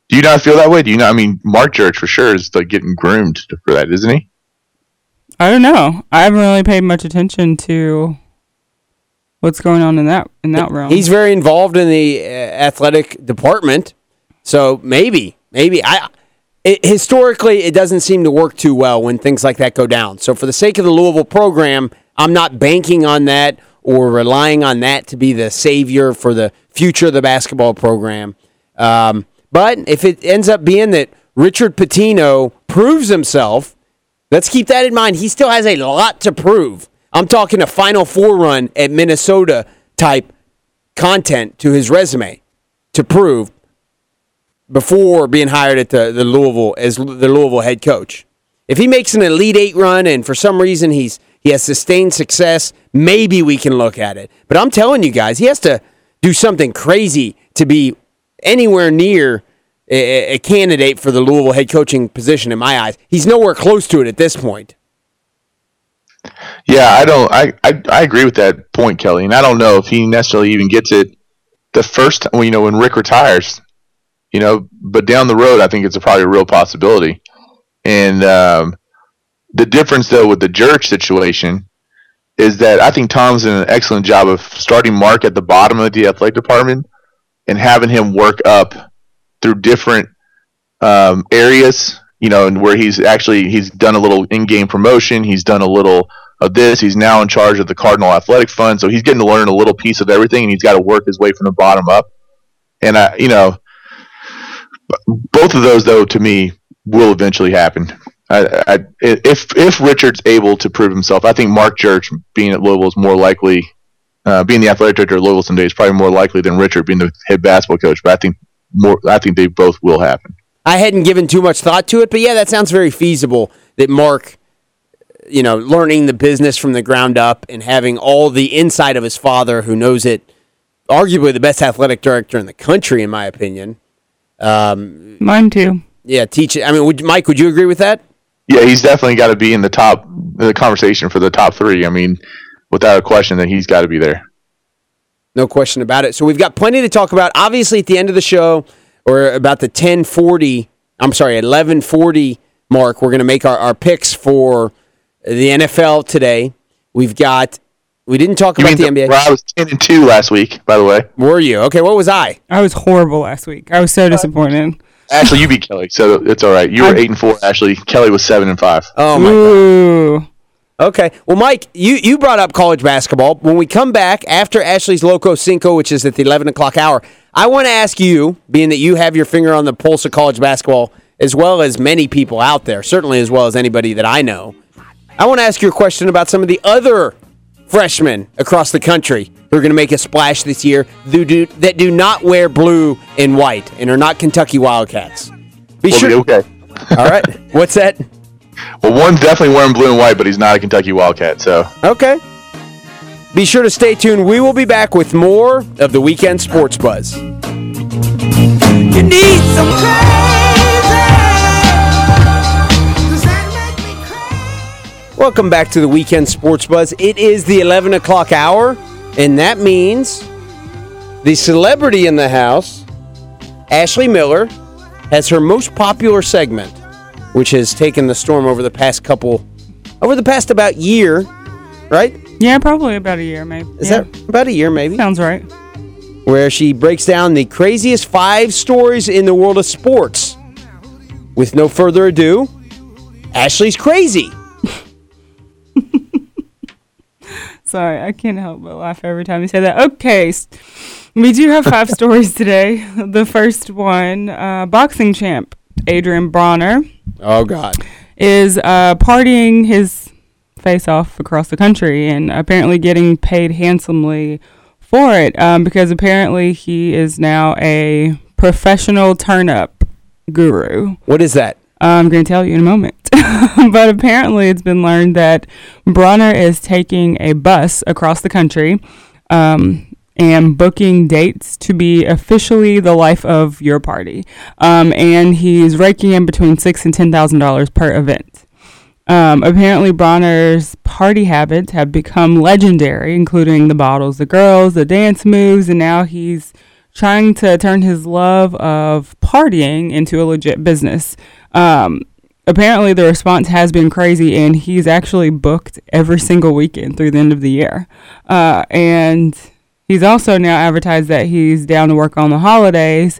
S2: Do you not feel that way? Do you not? I mean, Mark Jurich for sure is like getting groomed for that, isn't he?
S3: I don't know. I haven't really paid much attention to what's going on in that in that realm.
S1: he's very involved in the uh, athletic department so maybe maybe i it, historically it doesn't seem to work too well when things like that go down so for the sake of the louisville program i'm not banking on that or relying on that to be the savior for the future of the basketball program. Um, but if it ends up being that richard Pitino proves himself let's keep that in mind. He still has a lot to prove. I'm talking a final four run at minnesota type content to his resume to prove before being hired at the, the Louisville as the Louisville head coach. If he makes an Elite Eight run and for some reason he's he has sustained success, maybe we can look at it. But I'm telling you guys, he has to do something crazy to be anywhere near a, a candidate for the Louisville head coaching position in my eyes. He's nowhere close to it at this point.
S2: Yeah, I don't. I, I I agree with that point, Kelly, and I don't know if he necessarily even gets it the first. Well, you know, when Rick retires, you know, but down the road, I think it's a probably a real possibility. And um, the difference, though, with the Jurich situation is that I think Tom's done an excellent job of starting Mark at the bottom of the athletic department and having him work up through different um, areas. You know, and where he's actually he's done a little in-game promotion. He's done a little of this. He's now in charge of the Cardinal Athletic Fund, so he's getting to learn a little piece of everything, and he's got to work his way from the bottom up. And I, you know, both of those though to me will eventually happen. I, I, if if Richard's able to prove himself, I think Mark Jurich being at Louisville is more likely. Uh, being the athletic director at Louisville someday is probably more likely than Richard being the head basketball coach. But I think more. I think they both will happen.
S1: I hadn't given too much thought to it, but yeah, that sounds very feasible. That Mark, you know, learning the business from the ground up and having all the insight of his father, who knows it, arguably the best athletic director in the country, in my opinion. Um,
S3: Mine too.
S1: yeah, teach it. I mean, would, Mike, would you agree with that?
S2: Yeah, he's definitely got to be in the top the conversation for the top three. I mean, without a question, that he's got to be there.
S1: No question about it. So we've got plenty to talk about. Obviously, at the end of the show, or about the ten forty, I'm sorry, eleven forty mark, we're going to make our, our picks for the NFL today. We've got. We didn't talk
S2: You
S1: about
S2: mean
S1: the
S2: the,
S1: NBA.
S2: well, I was ten and two last week, by the way.
S1: Were you okay? What was I?
S3: I was horrible last week. I was so uh, disappointed.
S2: Ashley, you beat Kelly, so it's all right. You were
S3: I'm-
S2: eight and four. Ashley, Kelly was seven and five.
S1: Oh my god. Okay. Well, Mike, you, you brought up college basketball. When we come back after Ashley's Loco Cinco, which is at the 11 o'clock hour, I want to ask you, being that you have your finger on the pulse of college basketball, as well as many people out there, certainly as well as anybody that I know, I want to ask you a question about some of the other freshmen across the country who are going to make a splash this year who do, that do not wear blue and white and are not Kentucky Wildcats. Be
S2: We'll
S1: sure.
S2: be okay.
S1: All right. What's that?
S2: Well, one's definitely wearing blue and white, but he's not a Kentucky Wildcat. So
S1: Okay. Be sure to stay tuned. We will be back with more of the weekend sports buzz.
S5: You need some crazy. Does that make me crazy?
S1: Welcome back to the weekend sports buzz. It is the 11 o'clock hour, and that means the celebrity in the house, Ashley Miller, has her most popular segment, which has taken the storm over the past couple, over the past about year, right?
S3: Yeah, probably about a year, maybe.
S1: Is
S3: yeah.
S1: that about a year, maybe?
S3: sounds right?
S1: where she breaks down the craziest five stories in the world of sports. With no further ado, Ashley's crazy.
S3: Sorry, I can't help but laugh every time you say that. Okay, we do have five stories today. The first one, uh, boxing champ Adrien Broner
S1: Oh God.
S3: is uh, partying his face off across the country and apparently getting paid handsomely for it um, because apparently he is now a professional turn up guru.
S1: What is that?
S3: I'm going to tell you in a moment. but apparently, it's been learned that Broner is taking a bus across the country um, and booking dates to be officially the life of your party. Um, and he's raking in between six and ten thousand dollars per event. Um, apparently, Broner's party habits have become legendary, including the bottles, the girls, the dance moves, and now he's trying to turn his love of partying into a legit business. Um, apparently, the response has been crazy, and he's actually booked every single weekend through the end of the year. Uh, and he's also now advertised that he's down to work on the holidays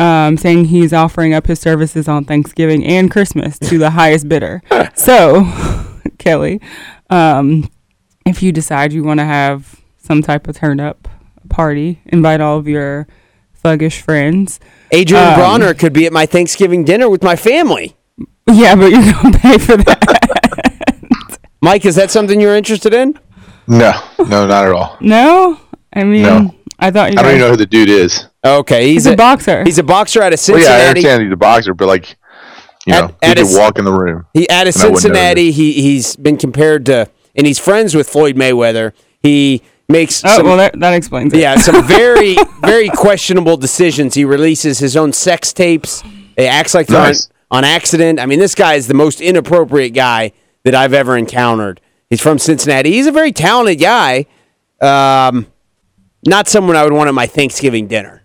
S3: um, saying he's offering up his services on Thanksgiving and Christmas to the highest bidder. So, Kelly, um, if you decide you want to have some type of turn up party, invite all of your thuggish friends.
S1: Adrian
S3: Um,
S1: Broner could be at my Thanksgiving dinner with my family.
S3: Yeah, but you're gonna pay for that.
S1: Mike, is that something you're interested in?
S2: no, no, not at all.
S3: no, I mean,
S2: No.
S3: I thought you.
S2: I don't even know who the dude is.
S1: Okay, he's,
S3: He's a boxer.
S1: He's a boxer out of
S2: Well, yeah, I understand he's a boxer, but like, you
S1: At-
S2: know, he
S1: at
S2: could
S1: his-
S2: walk in the room.
S1: He out of
S2: And I wouldn't know
S1: Cincinnati. He he's been compared to, and he's friends with Floyd Mayweather. He makes
S3: oh
S1: some,
S3: well, that, that explains it.
S1: yeah some very very questionable decisions. He releases his own sex tapes. He acts like they're
S2: Nice.
S1: on, on accident. I mean, this guy is the most inappropriate guy that I've ever encountered. He's from Cincinnati. He's a very talented guy. Um, not someone I would want at my Thanksgiving dinner.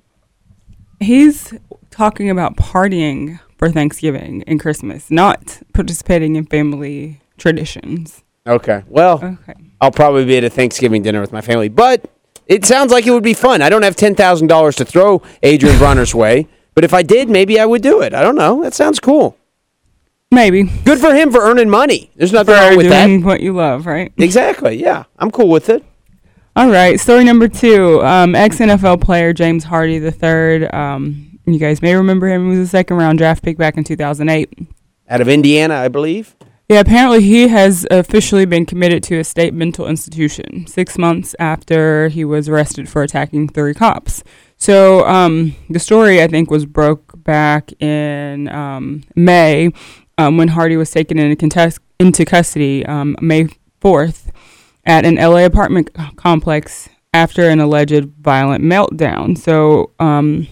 S3: He's talking about partying for Thanksgiving and Christmas, not participating in family traditions.
S1: Okay. Well,
S3: Okay.
S1: I'll probably be at a Thanksgiving dinner with my family, but it sounds like it would be fun. I don't have ten thousand dollars to throw Adrien Broner's way, but if I did, maybe I would do it. I don't know. That sounds cool.
S3: Maybe.
S1: Good for him for earning money. There's nothing
S3: For
S1: wrong with
S3: doing
S1: that.
S3: what you love, right?
S1: Exactly. Yeah, I'm cool with it.
S3: All right. Story number two. Um, Ex NFL player James Hardy III. Um, you guys may remember him. He was a second round draft pick back in 2008.
S1: Out of Indiana, I believe.
S3: Yeah, apparently he has officially been committed to a state mental institution six months after he was arrested for attacking three cops. So um, the story, I think, was broke back in um, May um, when Hardy was taken into, contest- into custody um, May 4th at an LA apartment complex after an alleged violent meltdown. So um,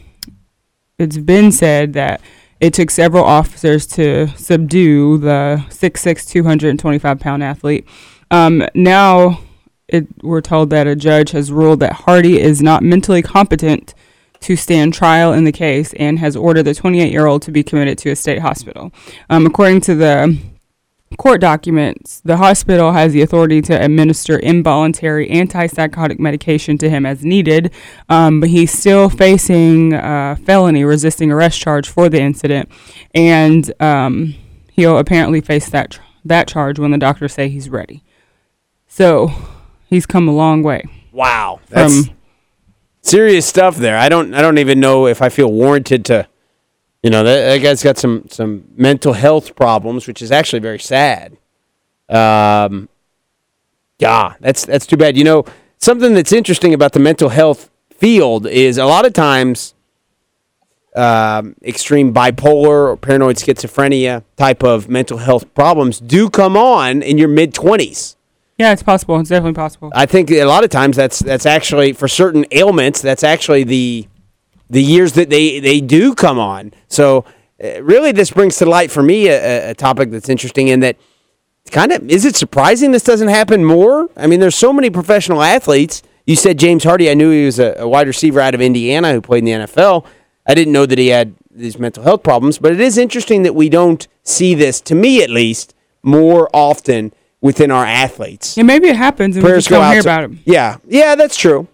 S3: it's been said that it took several officers to subdue the 6'6", 225 pound athlete. Um, now, it, we're told that a judge has ruled that Hardy is not mentally competent to stand trial in the case and has ordered the 28 year old to be committed to a state hospital. Um, according to the court documents, the hospital has the authority to administer involuntary antipsychotic medication to him as needed, um, but he's still facing a felony resisting arrest charge for the incident, and um, he'll apparently face that tr- that charge when the doctors say he's ready. So he's come a long way
S1: Wow, that's
S3: from
S1: serious stuff there. I don't I don't even know if I feel warranted to you know, that, that guy's got some some mental health problems, which is actually very sad. Um yeah, that's that's too bad. You know, something that's interesting about the mental health field is a lot of times um, extreme bipolar or paranoid schizophrenia type of mental health problems do come on in your mid 20s.
S3: yeah, it's possible. It's definitely possible.
S1: I think a lot of times that's that's actually for certain ailments that's actually the the years that they they do come on. So uh, really, this brings to light for me a, a- topic that's interesting in that kind of is it surprising this doesn't happen more? I mean, there's so many professional athletes. You said James Hardy. I knew he was a, a wide receiver out of Indiana who played in the NFL. I didn't know that he had these mental health problems, but it is interesting that we don't see this, to me at least, more often within our athletes
S3: Yeah, maybe it happens and we
S1: prayers
S3: just
S1: go
S3: don't hear
S1: to,
S3: about it.
S1: Yeah, yeah, that's true.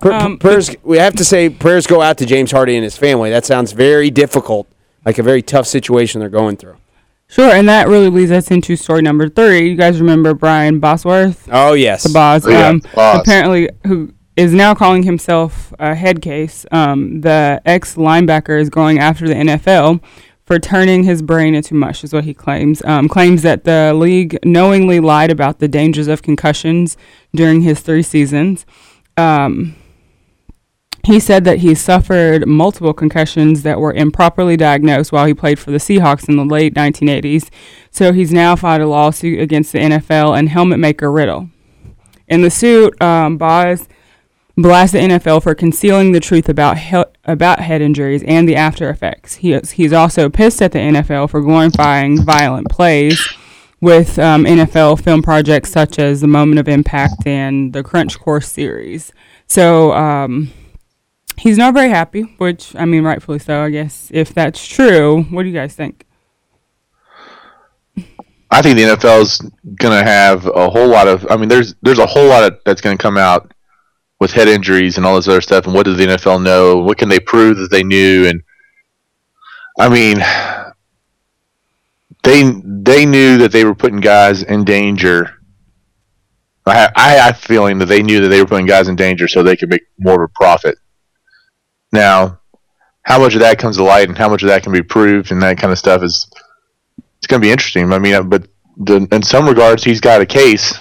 S1: Pr-
S3: Um,
S1: prayers. We have to say prayers go out to James Hardy and his family. That sounds very difficult, like a very tough situation they're going through.
S3: Sure, and that really leads us into story number three. You guys remember Brian Bosworth?
S1: Oh yes,
S3: the boss,
S2: Oh, yeah,
S3: um,
S2: Boss.
S3: apparently who is now calling himself a head case. Um, the ex linebacker is going after the NFL for turning his brain into mush, is what he claims. Um, claims that the league knowingly lied about the dangers of concussions during his three seasons. Um, he said that he suffered multiple concussions that were improperly diagnosed while he played for the Seahawks in the late 1980s. So he's now filed a lawsuit against the NFL and helmet maker Riddell. In the suit, um, Boz blasts the NFL for concealing the truth about he- about head injuries and the after effects. He is, he's also pissed at the NFL for glorifying violent plays with um, NFL film projects such as the Moment of Impact and the Crunch Course series. So um, he's not very happy, which I mean, rightfully so, I guess. If that's true, what do you guys think?
S2: I think the NFL is going to have a whole lot of. I mean, there's there's a whole lot of, that's going to come out with head injuries and all this other stuff. And what does the NFL know? What can they prove that they knew? And I mean, they they knew that they were putting guys in danger. I I have a feeling that they knew that they were putting guys in danger so they could make more of a profit. Now, how much of that comes to light and how much of that can be proved and that kind of stuff is it's going to be interesting. I mean, uh, but the, in some regards, he's got a case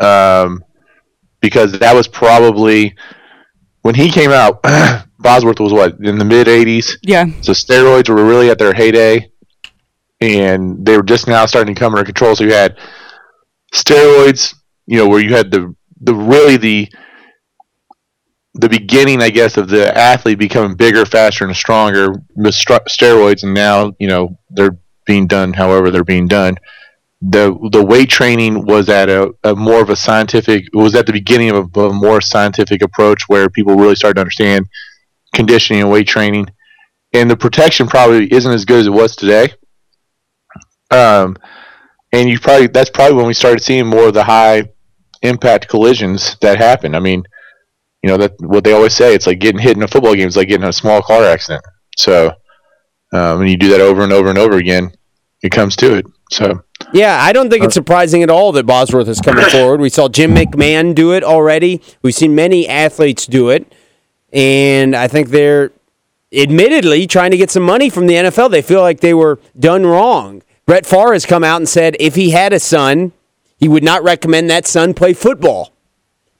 S2: um, because that was probably when he came out. Bosworth was what in the mid '80s,
S3: Yeah,
S2: so steroids were really at their heyday, and they were just now starting to come under control. So you had steroids, you know, where you had the the really the the beginning, I guess, of the athlete becoming bigger, faster, and stronger with stro- steroids, and now you know they're being done however they're being done. The the weight training was at a, a more of a scientific was at the beginning of a, a more scientific approach where people really started to understand conditioning and weight training, and the protection probably isn't as good as it was today. Um, and you probably that's probably when we started seeing more of the high impact collisions that happen. I mean, you know that what they always say it's like getting hit in a football game is like getting in a small car accident. So um, when you do that over and over and over again, it comes to it. So
S1: Yeah, I don't think it's surprising at all that Bosworth is coming forward. We saw Jim McMahon do it already. We've seen many athletes do it, and I think they're admittedly trying to get some money from the NFL. They feel like they were done wrong. Brett Favre has come out and said if he had a son, he would not recommend that son play football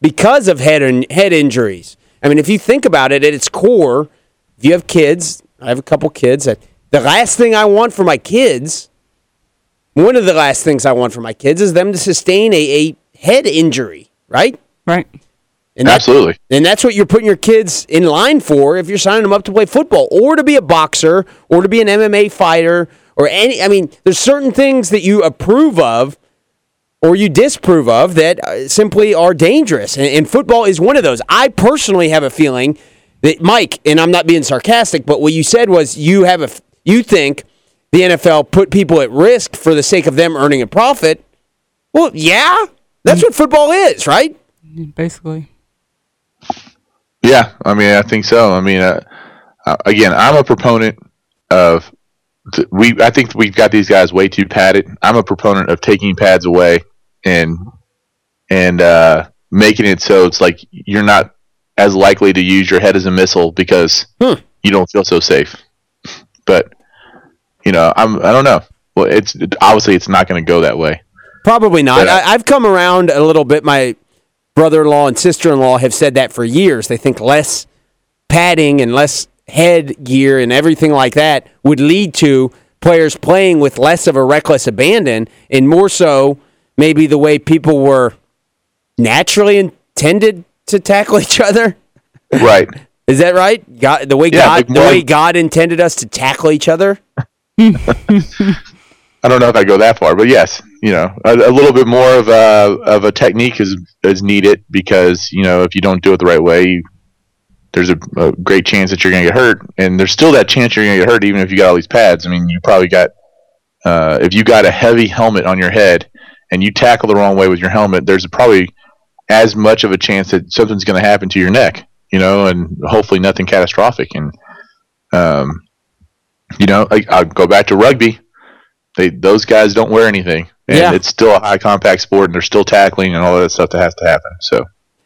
S1: because of head in, head injuries. I mean, if you think about it at its core, if you have kids, I have a couple kids. That the last thing I want for my kids, one of the last things I want for my kids, is them to sustain a, a head injury, right?
S3: right.
S1: And that-
S2: absolutely,
S1: and that's what you're putting your kids in line for if you're signing them up to play football or to be a boxer or to be an MMA fighter or any. I mean, there's certain things that you approve of or you disapprove of that uh, simply are dangerous. And, and football is one of those. I personally have a feeling that Mike, and I'm not being sarcastic, but what you said was you have a, f- you think the NFL put people at risk for the sake of them earning a profit. Well, yeah, that's what football is, right?
S3: Basically.
S2: Yeah, I mean, I think so. I mean, uh, uh, again, I'm a proponent of th- we. I think we've got these guys way too padded. I'm a proponent of taking pads away and and uh, making it so it's like you're not as likely to use your head as a missile because
S1: Hmm.
S2: you don't feel so safe. But you know, I'm. I don't know. Well, it's obviously it's not going to go that way.
S1: Probably not.
S2: But, uh,
S1: I, I've come around a little bit. My brother-in-law and sister-in-law have said that for years. They think less padding and less head gear and everything like that would lead to players playing with less of a reckless abandon and more so maybe the way people were naturally intended to tackle each other.
S2: Right.
S1: Is that right? God, the way
S2: Yeah,
S1: God, the way God intended us to tackle each other.
S2: I don't know if I go that far, but yes, you know, a, a little bit more of a of a technique is is needed because you know if you don't do it the right way, you, there's a, a great chance that you're going to get hurt, and there's still that chance you're going to get hurt even if you got all these pads. I mean, you probably got uh, if you got a heavy helmet on your head and you tackle the wrong way with your helmet, there's probably as much of a chance that something's going to happen to your neck, you know, and hopefully nothing catastrophic. And um, you know, I, I'll go back to rugby they those guys don't wear anything, and
S1: Yeah.
S2: it's still a high contact sport, and they're still tackling and all that stuff that has to happen. So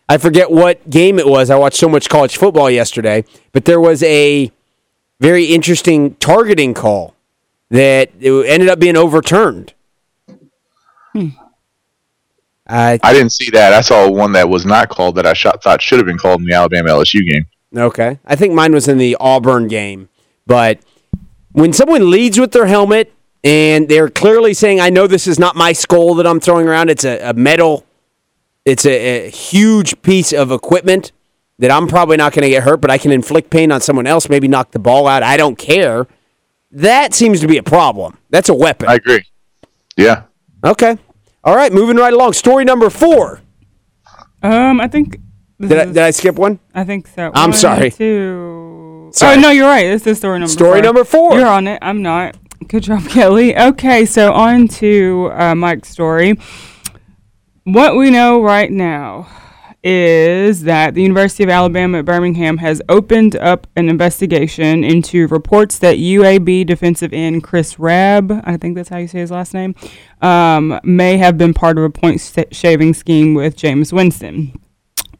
S1: I forget what game it was. I watched so much college football yesterday, but there was a very interesting targeting call that it ended up being overturned. I
S2: I didn't see that. I saw one that was not called that I shot, thought should have been called in the Alabama LSU game.
S1: okay. I think mine was in the Auburn game, but when someone leads with their helmet and they're clearly saying, "I know this is not my skull that I'm throwing around; it's a, a metal, it's a, a huge piece of equipment." That I'm probably not going to get hurt, but I can inflict pain on someone else, maybe knock the ball out. I don't care. That seems to be a problem. That's a weapon.
S2: I agree. Yeah,
S1: okay. All right, moving right along. Story number four.
S3: Um, I think.
S1: Did I, did I skip one?
S3: I think so.
S1: I'm
S3: One,
S1: sorry.
S3: Two.
S1: Sorry.
S3: Oh no, you're right. This is story number.
S1: Story
S3: four.
S1: number four.
S3: You're on it. I'm not. Good job, Kelly. Okay, so on to uh, Mike's story. What we know right now is that the University of Alabama at Birmingham has opened up an investigation into reports that UAB defensive end Chris Rabb, I think that's how you say his last name, um, may have been part of a point shaving scheme with Jameis Winston.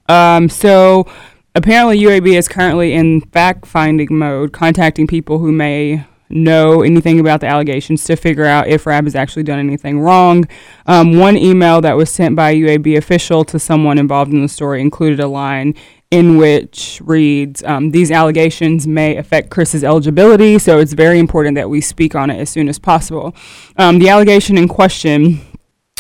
S3: Um, so apparently UAB is currently in fact finding mode, contacting people who may know anything about the allegations to figure out if Rab has actually done anything wrong. Um, one email that was sent by a UAB official to someone involved in the story included a line in which reads, um, These allegations may affect Chris's eligibility, so it's very important that we speak on it as soon as possible. Um, the allegation in question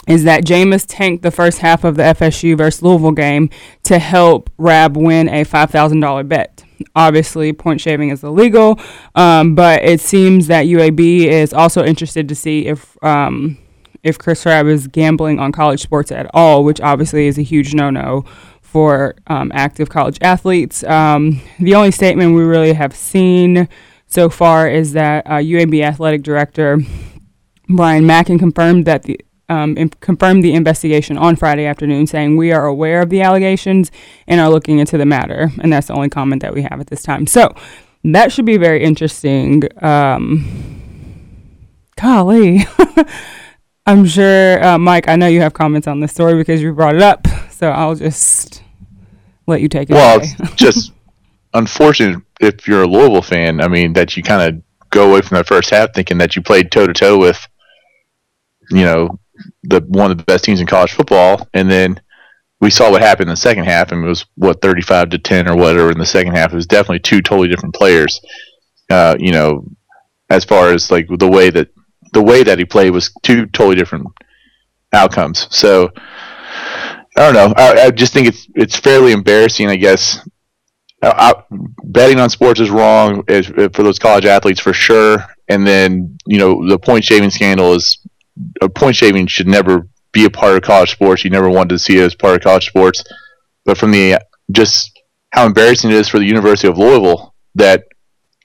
S3: is that Jameis tanked the first half of the FSU versus Louisville game to help Rab win a $5,000 bet. Obviously, point shaving is illegal, um, but it seems that UAB is also interested to see if um, if Chris Rab is gambling on college sports at all, which obviously is a huge no-no for um, active college athletes. Um, the only statement we really have seen so far is that uh, UAB athletic director Brian Mackin confirmed that the um, confirmed the investigation on Friday afternoon, saying we are aware of the allegations and are looking into the matter. And that's the only comment that we have at this time. So that should be very interesting. Um, golly, I'm sure, uh, Mike. I know you have comments on this story because you brought it up. So I'll just let you take it
S2: well, it's just unfortunate if you're a Louisville fan. I mean, that you kind of go away from the first half thinking that you played toe to toe with, you know, the one of the best teams in college football, and then we saw what happened in the second half, and it was what 35 to 10 or whatever in the second half. It was definitely two totally different players. Uh, you know, as far as like the way that the way that he played was two totally different outcomes. So I don't know. I, I just think it's it's fairly embarrassing. I guess I, betting on sports is wrong for those college athletes for sure. And then you know the point shaving scandal is point shaving should never be a part of college sports. You never wanted to see it as part of college sports. But from the just how embarrassing it is for the University of Louisville that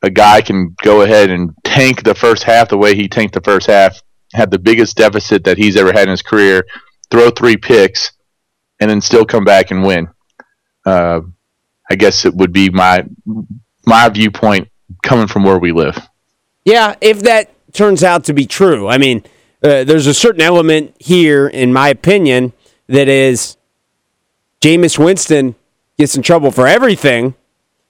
S2: a guy can go ahead and tank the first half the way he tanked the first half, had the biggest deficit that he's ever had in his career, throw three picks, and then still come back and win. Uh, I guess it would be my my viewpoint coming from where we live.
S1: Yeah, if that turns out to be true, I mean, uh, there's a certain element here, in my opinion, that is Jameis Winston gets in trouble for everything.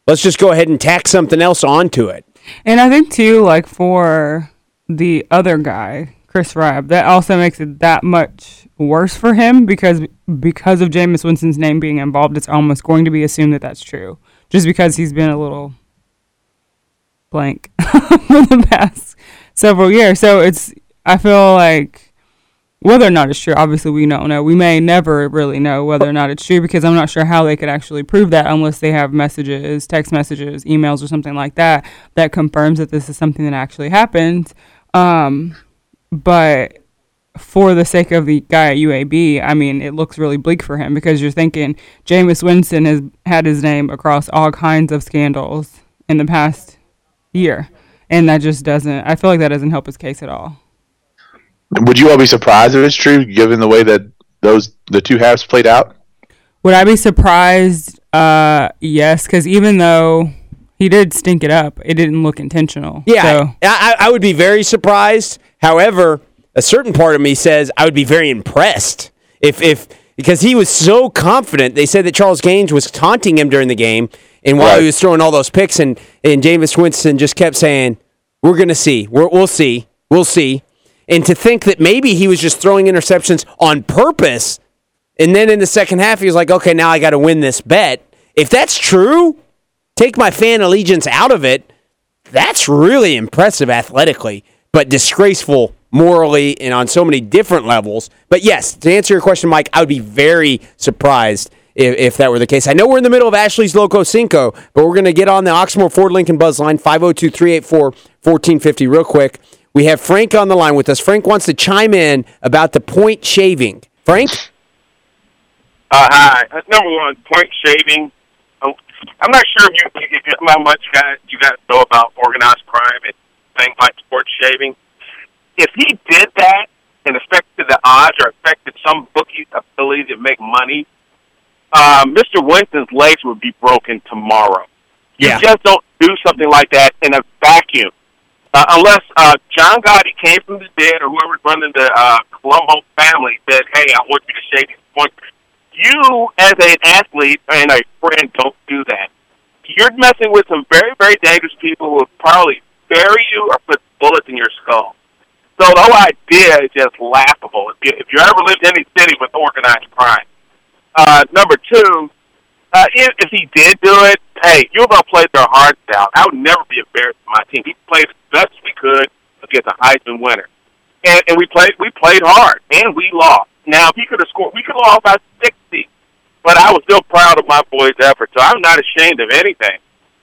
S1: Let's just go ahead and tack something else onto it.
S3: And I think too, like for the other guy, Chris Rabb, that also makes it that much worse for him because because of Jameis Winston's name being involved, it's almost going to be assumed that that's true, just because he's been a little blank for the past several years. So it's I feel like whether or not it's true, obviously we don't know. We may never really know whether or not it's true because I'm not sure how they could actually prove that unless they have messages, text messages, emails, or something like that that confirms that this is something that actually happened. Um, but for the sake of the guy at UAB, I mean, it looks really bleak for him because you're thinking Jameis Winston has had his name across all kinds of scandals in the past year. And that just doesn't, I feel like that doesn't help his case at all.
S2: Would you all be surprised if it's true, given the way that those the two halves played out?
S3: Would I be surprised? Uh, yes, because even though he did stink it up, it didn't look intentional.
S1: Yeah,
S3: So,
S1: I, I, I would be very surprised. However, a certain part of me says I would be very impressed if if because he was so confident. They said that Charles Gaines was taunting him during the game, and while
S2: Right.
S1: he was throwing all those picks, and and Jameis Winston just kept saying, "We're gonna see. We're, we'll see. We'll see." And to think that maybe he was just throwing interceptions on purpose, and then in the second half he was like, "Okay, now I got to win this bet." If that's true, take my fan allegiance out of it that's really impressive athletically, but disgraceful morally and on so many different levels. But yes, to answer your question, Mike, I would be very surprised if, if that were the case. I know we're in the middle of Ashley's Loco Cinco, but we're going to get on the Oxmoor Ford Lincoln Buzz line 502 384 1450 real quick. We have Frank on the line with us. Frank wants to chime in about the point shaving. Frank?
S6: Uh, hi. Uh, Number one, point shaving. Um, I'm not sure if you, if you how much you guys you guys know about organized crime and things like sports shaving. If he did that and affected the odds or affected some bookie's ability to make money, uh, Mr. Winston's legs would be broken tomorrow. You just don't do something like that in a vacuum. Uh, unless uh, John Gotti came from the dead or whoever's running the uh, Colombo family said, hey, I want you to shave these points. You, as an athlete and a friend, don't do that. You're messing with some very, very dangerous people who will probably bury you or put bullets in your skull. So the whole idea is just laughable. If you, if you ever lived in any city with organized crime. Uh, number two, uh, if, if he did do it, hey, U of L played their hearts out. I would never be embarrassed for my team. We played as best we could against a Heisman winner, and and we played we played hard, and we lost. Now, if he could have scored, we could have lost by sixty, but I was still proud of my boys' effort. So I'm not ashamed of anything,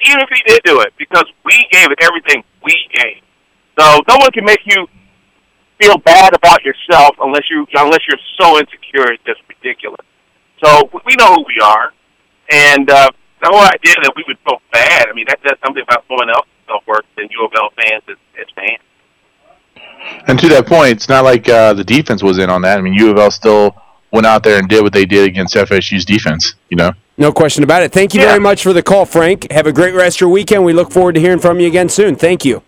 S6: even if he did do it, because we gave it everything we gave. So no one can make you feel bad about yourself unless you unless you're so insecure it's just ridiculous. So we know who we are, and uh, the whole idea that we would feel bad. I mean, that says something about someone else's self worth than U of L fans as, as fans.
S2: And to that point, it's not like uh, the defense was in on that. I mean, U of L still went out there and did what they did against FSU's defense. You know,
S1: No question about it. Thank you
S6: Yeah.
S1: very much for the call, Frank. Have a great rest of your weekend. We look forward to hearing from you again soon. Thank you.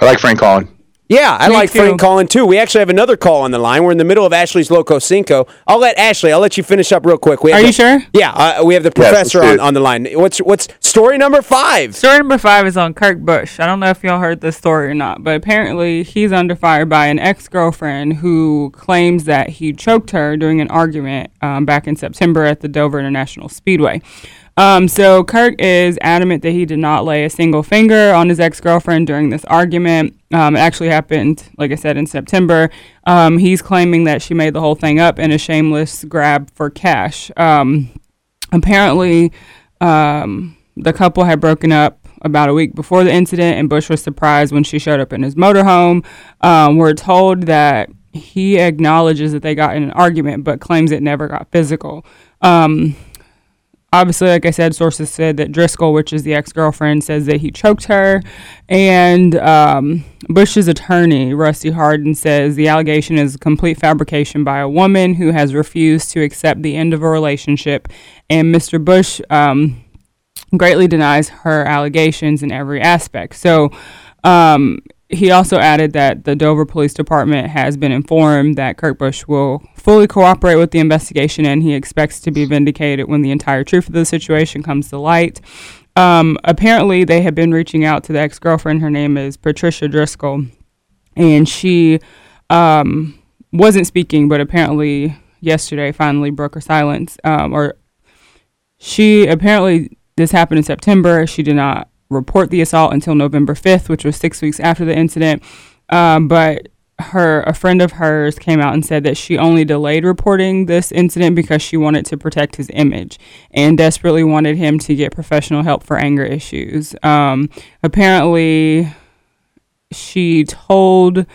S2: I like Frank Collin.
S1: Yeah, I
S3: Me
S1: like
S3: too.
S1: Frank calling too. We actually have another call on the line. We're in the middle of Ashley's Loco Cinco. I'll let Ashley. I'll let you finish up real quick. We have
S3: Are
S1: the-
S3: you sure?
S1: Yeah, uh, we have the professor
S2: let's
S1: on, on the line. What's what's story number five?
S3: Story number five is on Kurt Busch. I don't know if y'all heard this story or not, but apparently he's under fire by an ex girlfriend who claims that he choked her during an argument um, back in September at the Dover International Speedway. Um, so Kurt is adamant that he did not lay a single finger on his ex girlfriend during this argument. Um, it actually happened, like I said, in September. Um, he's claiming that she made the whole thing up in a shameless grab for cash. Um, apparently um, the couple had broken up about a week before the incident and Busch was surprised when she showed up in his motorhome um, we're told that he acknowledges that they got in an argument but claims it never got physical um, obviously, like I said, sources said that Driscoll, which is the ex girlfriend, says that he choked her. And um, Busch's attorney, Rusty Hardin, says the allegation is a complete fabrication by a woman who has refused to accept the end of a relationship. And Mr. Bush um, greatly denies her allegations in every aspect. So, um, he also added that the Dover Police Department has been informed that Kurt Busch will fully cooperate with the investigation and he expects to be vindicated when the entire truth of the situation comes to light. Um, apparently, they have been reaching out to the ex girlfriend. Her name is Patricia Driscoll, and she um, wasn't speaking, but apparently yesterday finally broke her silence. Um, or she apparently this happened in September. She did not report the assault until November 5th, which was six weeks after the incident. Um, but her, a friend of hers, came out and said that she only delayed reporting this incident because she wanted to protect his image and desperately wanted him to get professional help for anger issues. Um, apparently, she told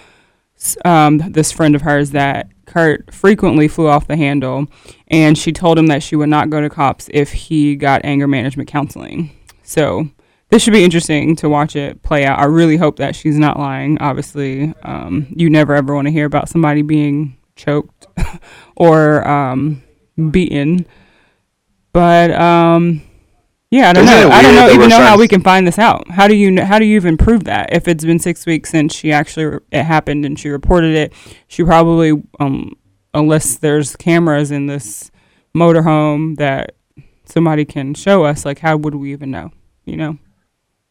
S3: um, this friend of hers that Kurt frequently flew off the handle, and she told him that she would not go to cops if he got anger management counseling. So this should be interesting to watch it play out. I really hope that she's not lying. Obviously, um, you never ever want to hear about somebody being choked or um, beaten. But um, yeah, I don't
S2: Isn't
S3: know. I don't know even know how we can find this out. How do you how do you even prove that if it's been six weeks since she actually it happened and she reported it? She probably um unless there's cameras in this motorhome that somebody can show us. Like how would we even know? You know.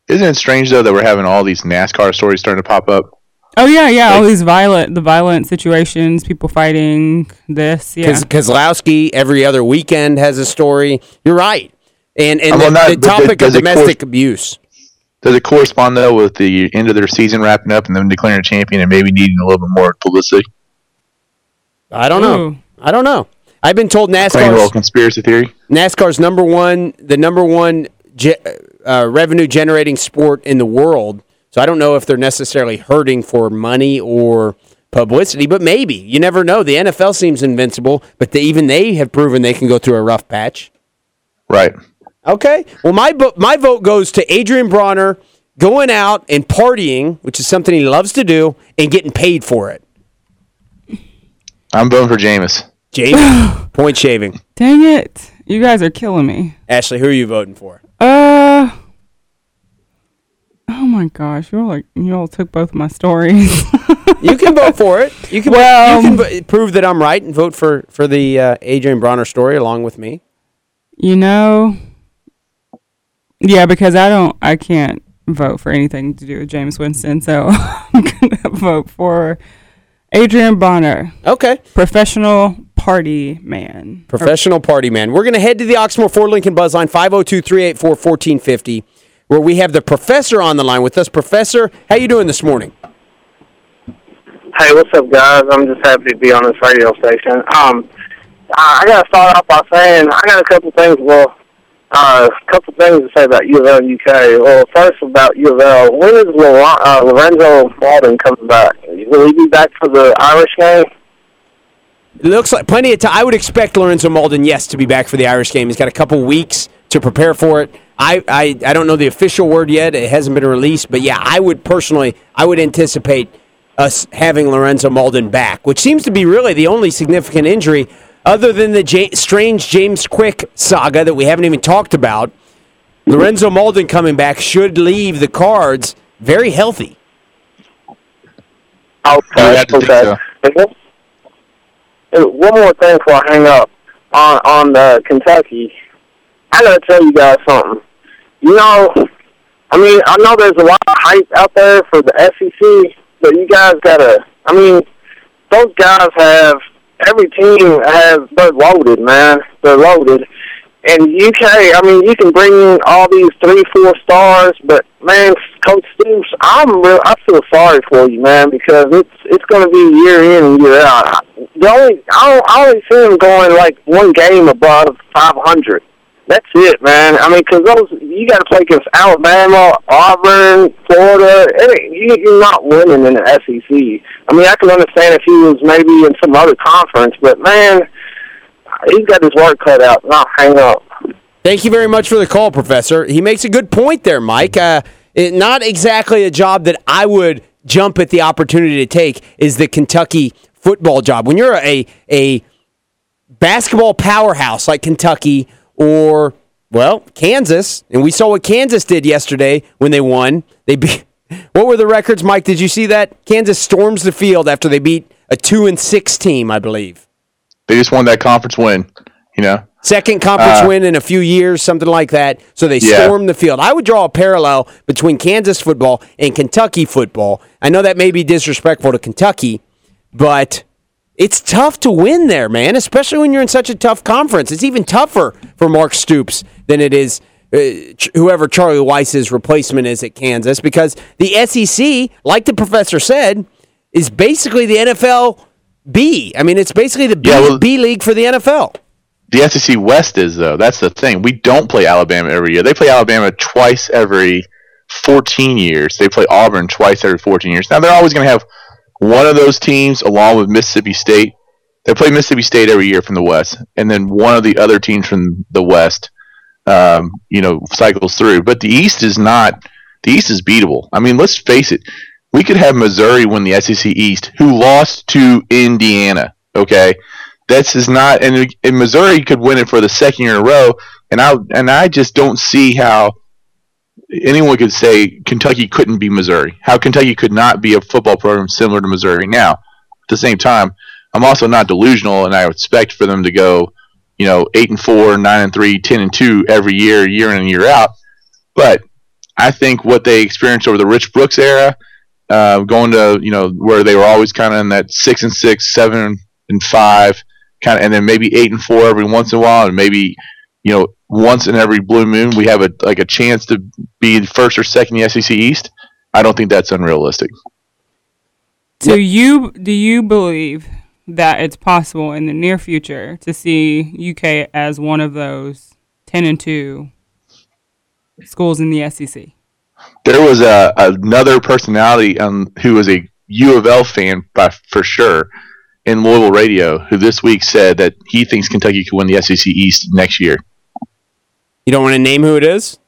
S2: Isn't it strange though that we're having all these NASCAR stories starting to pop up?
S3: Oh yeah, yeah. all these violent, the violent situations, people fighting. This, yeah.
S1: Because Keselowski every other weekend has a story. You're right. And and
S2: well,
S1: the,
S2: not-
S1: the
S2: but
S1: topic of
S2: does it
S1: domestic
S2: cor-
S1: abuse.
S2: Does it correspond though with the end of their season wrapping up and them declaring a champion and maybe needing a little bit more publicity?
S1: I don't know. I don't know. I've been told
S2: Playing a little
S1: NASCAR's
S2: conspiracy theory.
S1: NASCAR's number one, the number one ge- uh, revenue generating sport in the world. So I don't know if they're necessarily hurting for money or publicity, but maybe you never know. The NFL seems invincible, but they, even they have proven they can go through a rough patch.
S2: Right.
S1: Okay. Well, my vo- my vote goes to Adrien Broner going out and partying, which is something he loves to do, and getting paid for it.
S2: I'm voting for Jameis.
S1: Jamie, point shaving.
S3: Dang it! You guys are killing me.
S1: Ashley, who are you voting for?
S3: Uh. Oh my gosh, you all like you all took both my stories.
S1: You can vote for it. You can.
S3: Well-
S1: you can vo- prove that I'm right and vote for for the uh, Adrien Broner story along with me.
S3: you know. Yeah, because I don't, I can't vote for anything to do with Jameis Winston, so I'm gonna vote for Adrian Bonner,
S1: Okay.
S3: professional party man.
S1: Professional party man. We're going to head to the Oxmoor Ford Lincoln Buzzline 502 384 1450, where we have the professor on the line with us. Professor, how you doing this morning?
S7: Hey, what's up, guys? I'm just happy to be on this radio station. Um, I gotta start off by saying I got a couple things. Well, uh, a couple things to say about U of L and UK. Well, first about U of L. When is Lor- uh, Lorenzo Mauldin coming back? Will he be back for the Irish game?
S1: It looks like plenty of time. I would expect Lorenzo Mauldin, yes, to be back for the Irish game. He's got a couple weeks to prepare for it. I, I, I don't know the official word yet. It hasn't been released, but yeah, I would personally, I would anticipate us having Lorenzo Mauldin back, which seems to be really the only significant injury other than the J- strange James Quick saga that we haven't even talked about. Lorenzo Mauldin coming back should leave the cards very healthy.
S7: Okay,
S2: have to
S7: okay.
S2: so.
S7: One- one more thing before I hang up on on the Kentucky. I gotta tell you guys something. You know, I mean, I know there's a lot of hype out there for the SEC, but you guys gotta. I mean, those guys have every team has they're loaded, man. They're loaded. And UK, I mean, you can bring in all these three, four stars, but man, Coach Stoops, I'm real. I feel sorry for you, man, because it's it's going to be year in and year out. The only I, I only see him going like one game above 500. That's it, man. I mean, because those you got to play against Alabama, Auburn, Florida. It, you, you're not winning in the SEC. I mean, I can understand if he was maybe in some other conference, but man, he's got his work cut out. Not hang up.
S1: Thank you very much for the call, Professor. He makes a good point there, Mike. Uh, it, not exactly a job that I would jump at the opportunity to take is the Kentucky football job. When you're a a basketball powerhouse like Kentucky or well Kansas, and we saw what Kansas did yesterday when they won. They beat. What were the records, Mike? Did you see that? Kansas storms the field after they beat a two and six team, I believe.
S2: They just won that conference win. You know,
S1: Second conference
S2: Uh,
S1: win in a few years, something like that. So they
S2: Yeah.
S1: stormed the field. I would draw a parallel between Kansas football and Kentucky football. I know that may be disrespectful to Kentucky, but it's tough to win there, man, especially when you're in such a tough conference. It's even tougher for Mark Stoops than it is uh, ch- whoever Charlie Weis's replacement is at Kansas because the SEC, like the professor said, is basically the NFL B. I mean, it's basically the B,
S2: Yeah, well-
S1: B league for the NFL.
S2: the SEC West is though. That's the thing. We don't play Alabama every year. They play Alabama twice every 14 years. They play Auburn twice every 14 years. Now they're always going to have one of those teams along with Mississippi State. They play Mississippi State every year from the West, and then one of the other teams from the West, um, you know, cycles through. But the East is not. The East is beatable. I mean, let's face it. We could have Missouri win the SEC East, who lost to Indiana. Okay, this is not, and, and Missouri could win it for the second year in a row. And I and I just don't see how anyone could say Kentucky couldn't be Missouri. How Kentucky could not be a football program similar to Missouri. Now, at the same time, I'm also not delusional, and I expect for them to go, you know, eight and four, nine and three, ten and two every year, year in and year out. But I think what they experienced over the Rich Brooks era, uh, going to you know where they were always kind of in that six and six, seven and five, kind of, and then maybe eight and four every once in a while, and maybe you know once in every blue moon we have a like a chance to be first or second in the SEC East. I don't think that's unrealistic.
S3: Do you do you believe that it's possible in the near future to see UK as one of those ten and two schools in the SEC?
S2: There was a another personality um, who was a U of L fan by for sure in Louisville radio who this week said that he thinks Kentucky could win the SEC East next year.
S1: You don't want to name who it is?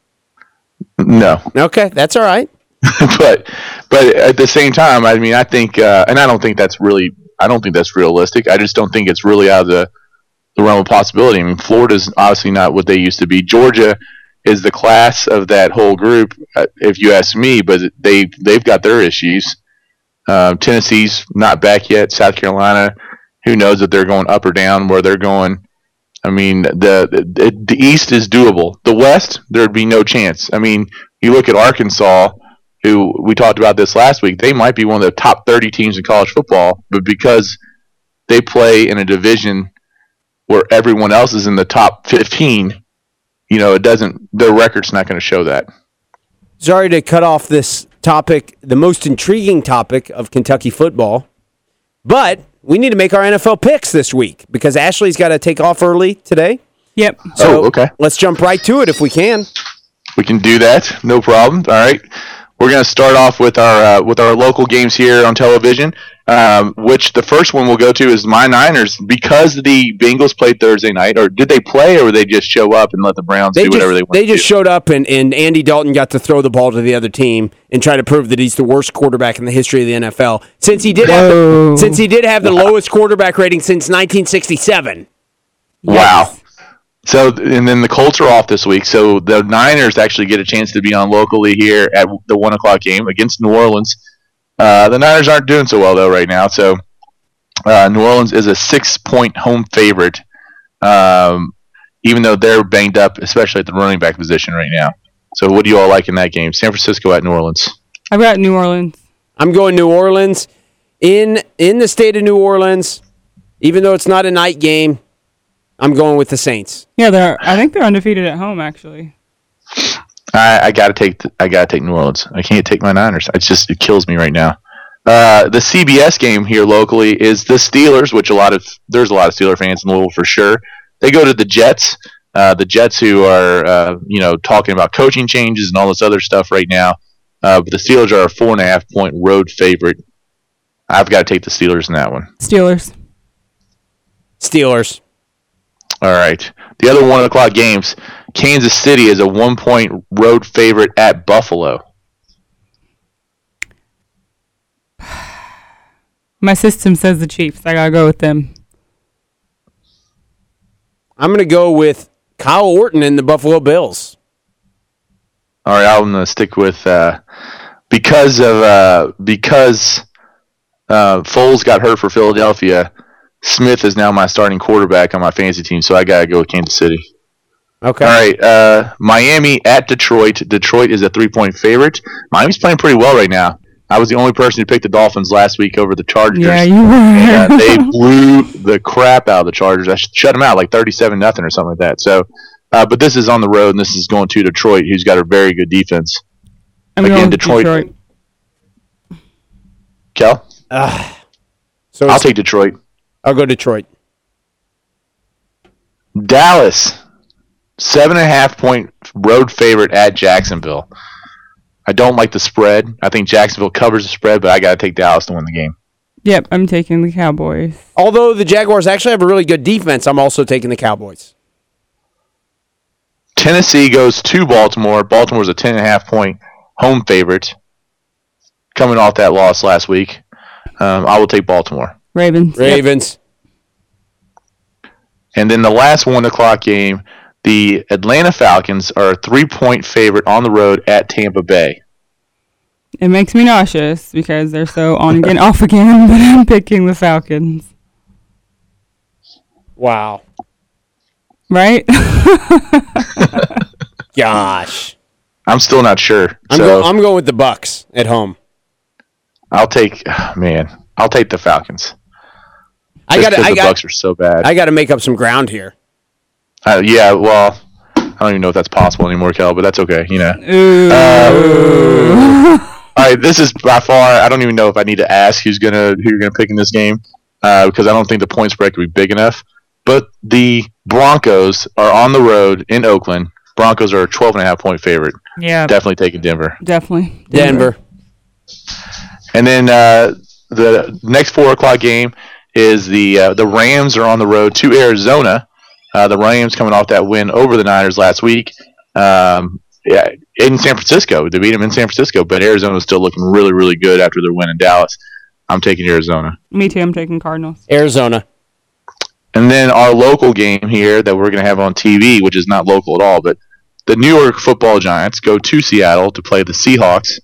S2: No,
S1: Okay, that's all right.
S2: but but at the same time, I mean, I think, uh, and I don't think that's really, I don't think that's realistic. I just don't think it's really out of the the realm of possibility. I mean, Florida's obviously not what they used to be. Georgia is the class of that whole group, uh, if you ask me. But they they've got their issues. Uh, Tennessee's not back yet. South Carolina, who knows if they're going up or down, where they're going. I mean, the, the the East is doable. The West, there'd be no chance. I mean, you look at Arkansas, who we talked about this last week. They might be one of the top thirty teams in college football, but because they play in a division where everyone else is in the top fifteen, you know, it doesn't. Their record's not going to show that.
S1: Sorry to cut off this topic, the most intriguing topic of Kentucky football, but we need to make our NFL picks this week because Ashley's got to take off early today.
S3: Yep.
S1: Oh, so
S2: oh, okay.
S1: let's jump right to it if we can.
S2: We can do that, no problem. All right, we're going to start off with our uh, with our local games here on television. Um, which the first one we'll go to is my Niners because the Bengals played Thursday night, or did they play, or they just show up and let the Browns
S1: They
S2: do
S1: just,
S2: whatever they want?
S1: they
S2: to
S1: just
S2: do?
S1: showed up and, and Andy Dalton got to throw the ball to the other team and try to prove that he's the worst quarterback in the history of the NFL since he did have the, since he did have the lowest quarterback rating since 1967.
S2: Wow. So and then the Colts are off this week, so the Niners actually get a chance to be on locally here at the one o'clock game against New Orleans. Uh, the Niners aren't doing so well though right now, so uh, New Orleans is a six-point home favorite, um, even though they're banged up, especially at the running back position right now. So what do you all like in that game? San Francisco at New Orleans.
S3: I've got New Orleans.
S1: I'm going New Orleans in in the state of New Orleans. Even though it's not a night game, I'm going with the Saints.
S3: Yeah, they're. I think they're undefeated at home. Actually.
S2: I, I gotta take th- I gotta take New Orleans. I can't take my Niners. It just it kills me right now. Uh, the CBS game here locally is the Steelers, which a lot of there's a lot of Steeler fans in Louisville for sure. They go to the Jets. Uh, the Jets, who are uh, you know talking about coaching changes and all this other stuff right now, uh, but the Steelers are a four and a half point road favorite. I've got to take the Steelers in that one.
S3: Steelers.
S1: Steelers.
S2: All right. The other one o'clock games: Kansas City is a one point road favorite at Buffalo.
S3: My system says the Chiefs. I gotta go with them.
S1: I'm going to go with Kyle Orton and the Buffalo Bills.
S2: All right, I'm gonna stick with uh, because of uh, because uh, Foles got hurt for Philadelphia. Smith is now my starting quarterback on my fantasy team, so I gotta go with Kansas City.
S1: Okay.
S2: All right, uh, Miami at Detroit. Detroit is a three point favorite. Miami's playing pretty well right now. I was the only person who picked the Dolphins last week over the Chargers.
S3: Yeah, you
S2: And, uh, they blew the crap out of the Chargers. I shut them out like thirty-seven nothing or something like that. So, uh, but this is on the road, and this is going to Detroit, who's got a very good defense.
S3: I'm
S2: again,
S3: going with
S2: Detroit-
S3: Detroit.
S2: Kel,
S1: Ah. so
S2: I'll take Detroit.
S1: I'll go Detroit.
S2: Dallas, seven and a half point road favorite at Jacksonville. I don't like the spread. I think Jacksonville covers the spread, but I got to take Dallas to win the game.
S3: Yep, I'm taking the Cowboys.
S1: Although the Jaguars actually have a really good defense, I'm also taking the Cowboys.
S2: Tennessee goes to Baltimore. Baltimore's a ten and a half point home favorite, coming off that loss last week. Um, I will take Baltimore.
S3: Ravens. Yep.
S1: Ravens.
S2: And then the last one o'clock game, the Atlanta Falcons are a three point favorite on the road at Tampa Bay.
S3: It makes me nauseous because they're so on again, off again, but I'm picking the Falcons.
S1: Wow.
S3: Right?
S1: Gosh.
S2: I'm still not sure.
S1: I'm,
S2: so
S1: go- I'm going with the Bucs at home.
S2: I'll take man. I'll take the Falcons.
S1: I
S2: Just
S1: got
S2: 'cause
S1: I
S2: the
S1: got
S2: Bucs are so bad.
S1: I got to make up some ground here.
S2: Uh, yeah, well, I don't even know if that's possible anymore, Kel, but that's okay. You know.
S3: Ooh.
S2: Uh, all right, this is by far. I don't even know if I need to ask who's gonna who you're gonna pick in this game uh, because I don't think the point spread could be big enough. But the Broncos are on the road in Oakland. Broncos are a 12 and a half point favorite.
S3: yeah,
S2: Definitely taking Denver.
S3: definitely.
S1: Denver.
S2: And then uh, the next four o'clock game is the uh, the Rams are on the road to Arizona. Uh, the Rams coming off that win over the Niners last week. Um, yeah, in San Francisco, they beat them in San Francisco, but Arizona's still looking really, really good after their win in Dallas. I'm taking Arizona.
S3: Me too. I'm taking Cardinals.
S1: Arizona.
S2: And then our local game here that we're going to have on TV, which is not local at all, but the New York Football Giants go to Seattle to play the Seahawks.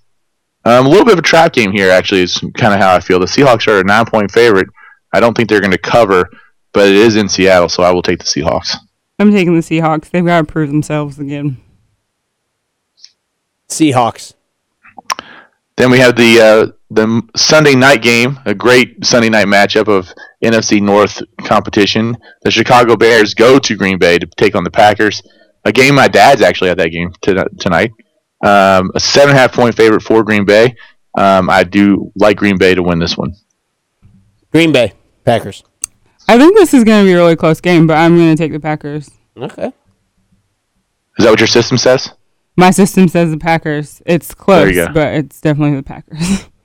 S2: Um, a little bit of a trap game here, actually, is kind of how I feel. The Seahawks are a nine point favorite. I don't think they're going to cover, but it is in Seattle, so I will take the Seahawks.
S3: I'm taking the Seahawks. They've got to prove themselves again.
S1: Seahawks.
S2: Then we have the uh, the Sunday night game, a great Sunday night matchup of NFC North competition. The Chicago Bears go to Green Bay to take on the Packers. A game my dad's actually at that game to, tonight. Um, a seven and a half point favorite for Green Bay. Um, I do like Green Bay to win this one.
S1: Green Bay. Packers.
S3: I think this is going to be a really close game, but I'm going to take the Packers.
S1: Okay.
S2: Is that what your system says?
S3: My system says the Packers. It's close, but it's definitely the Packers.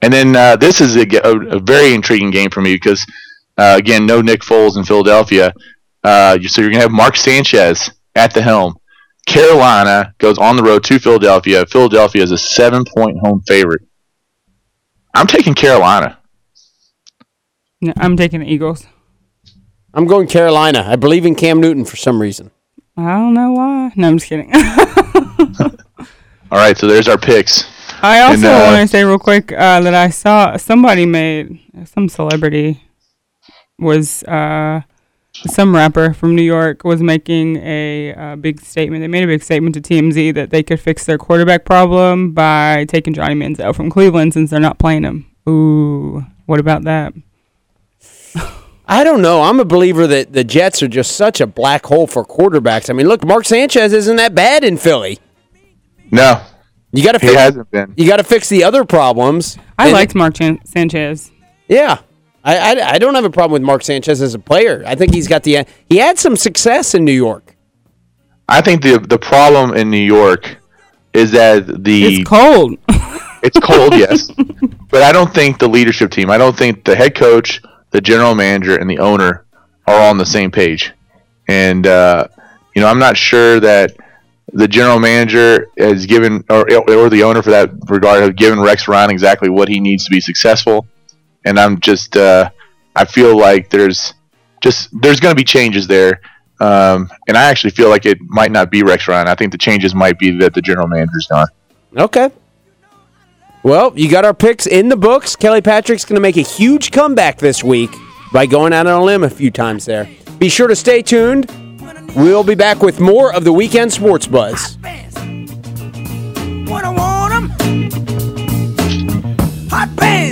S2: And then uh, this is a, a, a very intriguing game for me because, uh, again, no Nick Foles in Philadelphia. Uh, you- so you're going to have Mark Sanchez at the helm. Carolina goes on the road to Philadelphia. Philadelphia is a seven point home favorite. I'm taking Carolina.
S3: No, I'm taking the Eagles.
S1: I'm going Carolina. I believe in Cam Newton for some reason.
S3: I don't know why. No, I'm just kidding.
S2: All right, so there's our picks.
S3: I also
S2: uh,
S3: want to say real quick uh, that I saw somebody made some celebrity was uh, some rapper from New York was making a uh, big statement. They made a big statement to TMZ that they could fix their quarterback problem by taking Johnny Manziel from Cleveland since they're not playing him. Ooh, what about that?
S1: I don't know. I'm a believer that the Jets are just such a black hole for quarterbacks. I mean, look, Mark Sanchez isn't that bad in Philly.
S2: No,
S1: You got to
S2: he
S1: fix.
S2: hasn't been.
S1: You got to fix the other problems.
S3: I
S1: And-
S3: liked Mark Chan- Sanchez.
S1: Yeah, I, I I don't have a problem with Mark Sanchez as a player. I think he's got the he had some success in New York.
S2: I think the the problem in New York is that the
S3: It's cold.
S2: It's cold, yes. But I don't think the leadership team, I don't think the head coach, the general manager, and the owner are all on the same page. And uh, you know, I'm not sure that the general manager has given, or, or the owner for that regard, have given Rex Ryan exactly what he needs to be successful. And I'm just, uh, I feel like there's just there's going to be changes there. Um, and I actually feel like it might not be Rex Ryan. I think the changes might be that the general manager's gone.
S1: Okay. Well, you got our picks in the books. Kelly Patrick's going to make a huge comeback this week by going out on a limb a few times there. Be sure to stay tuned. We'll be back with more of the weekend sports buzz.
S5: Hot.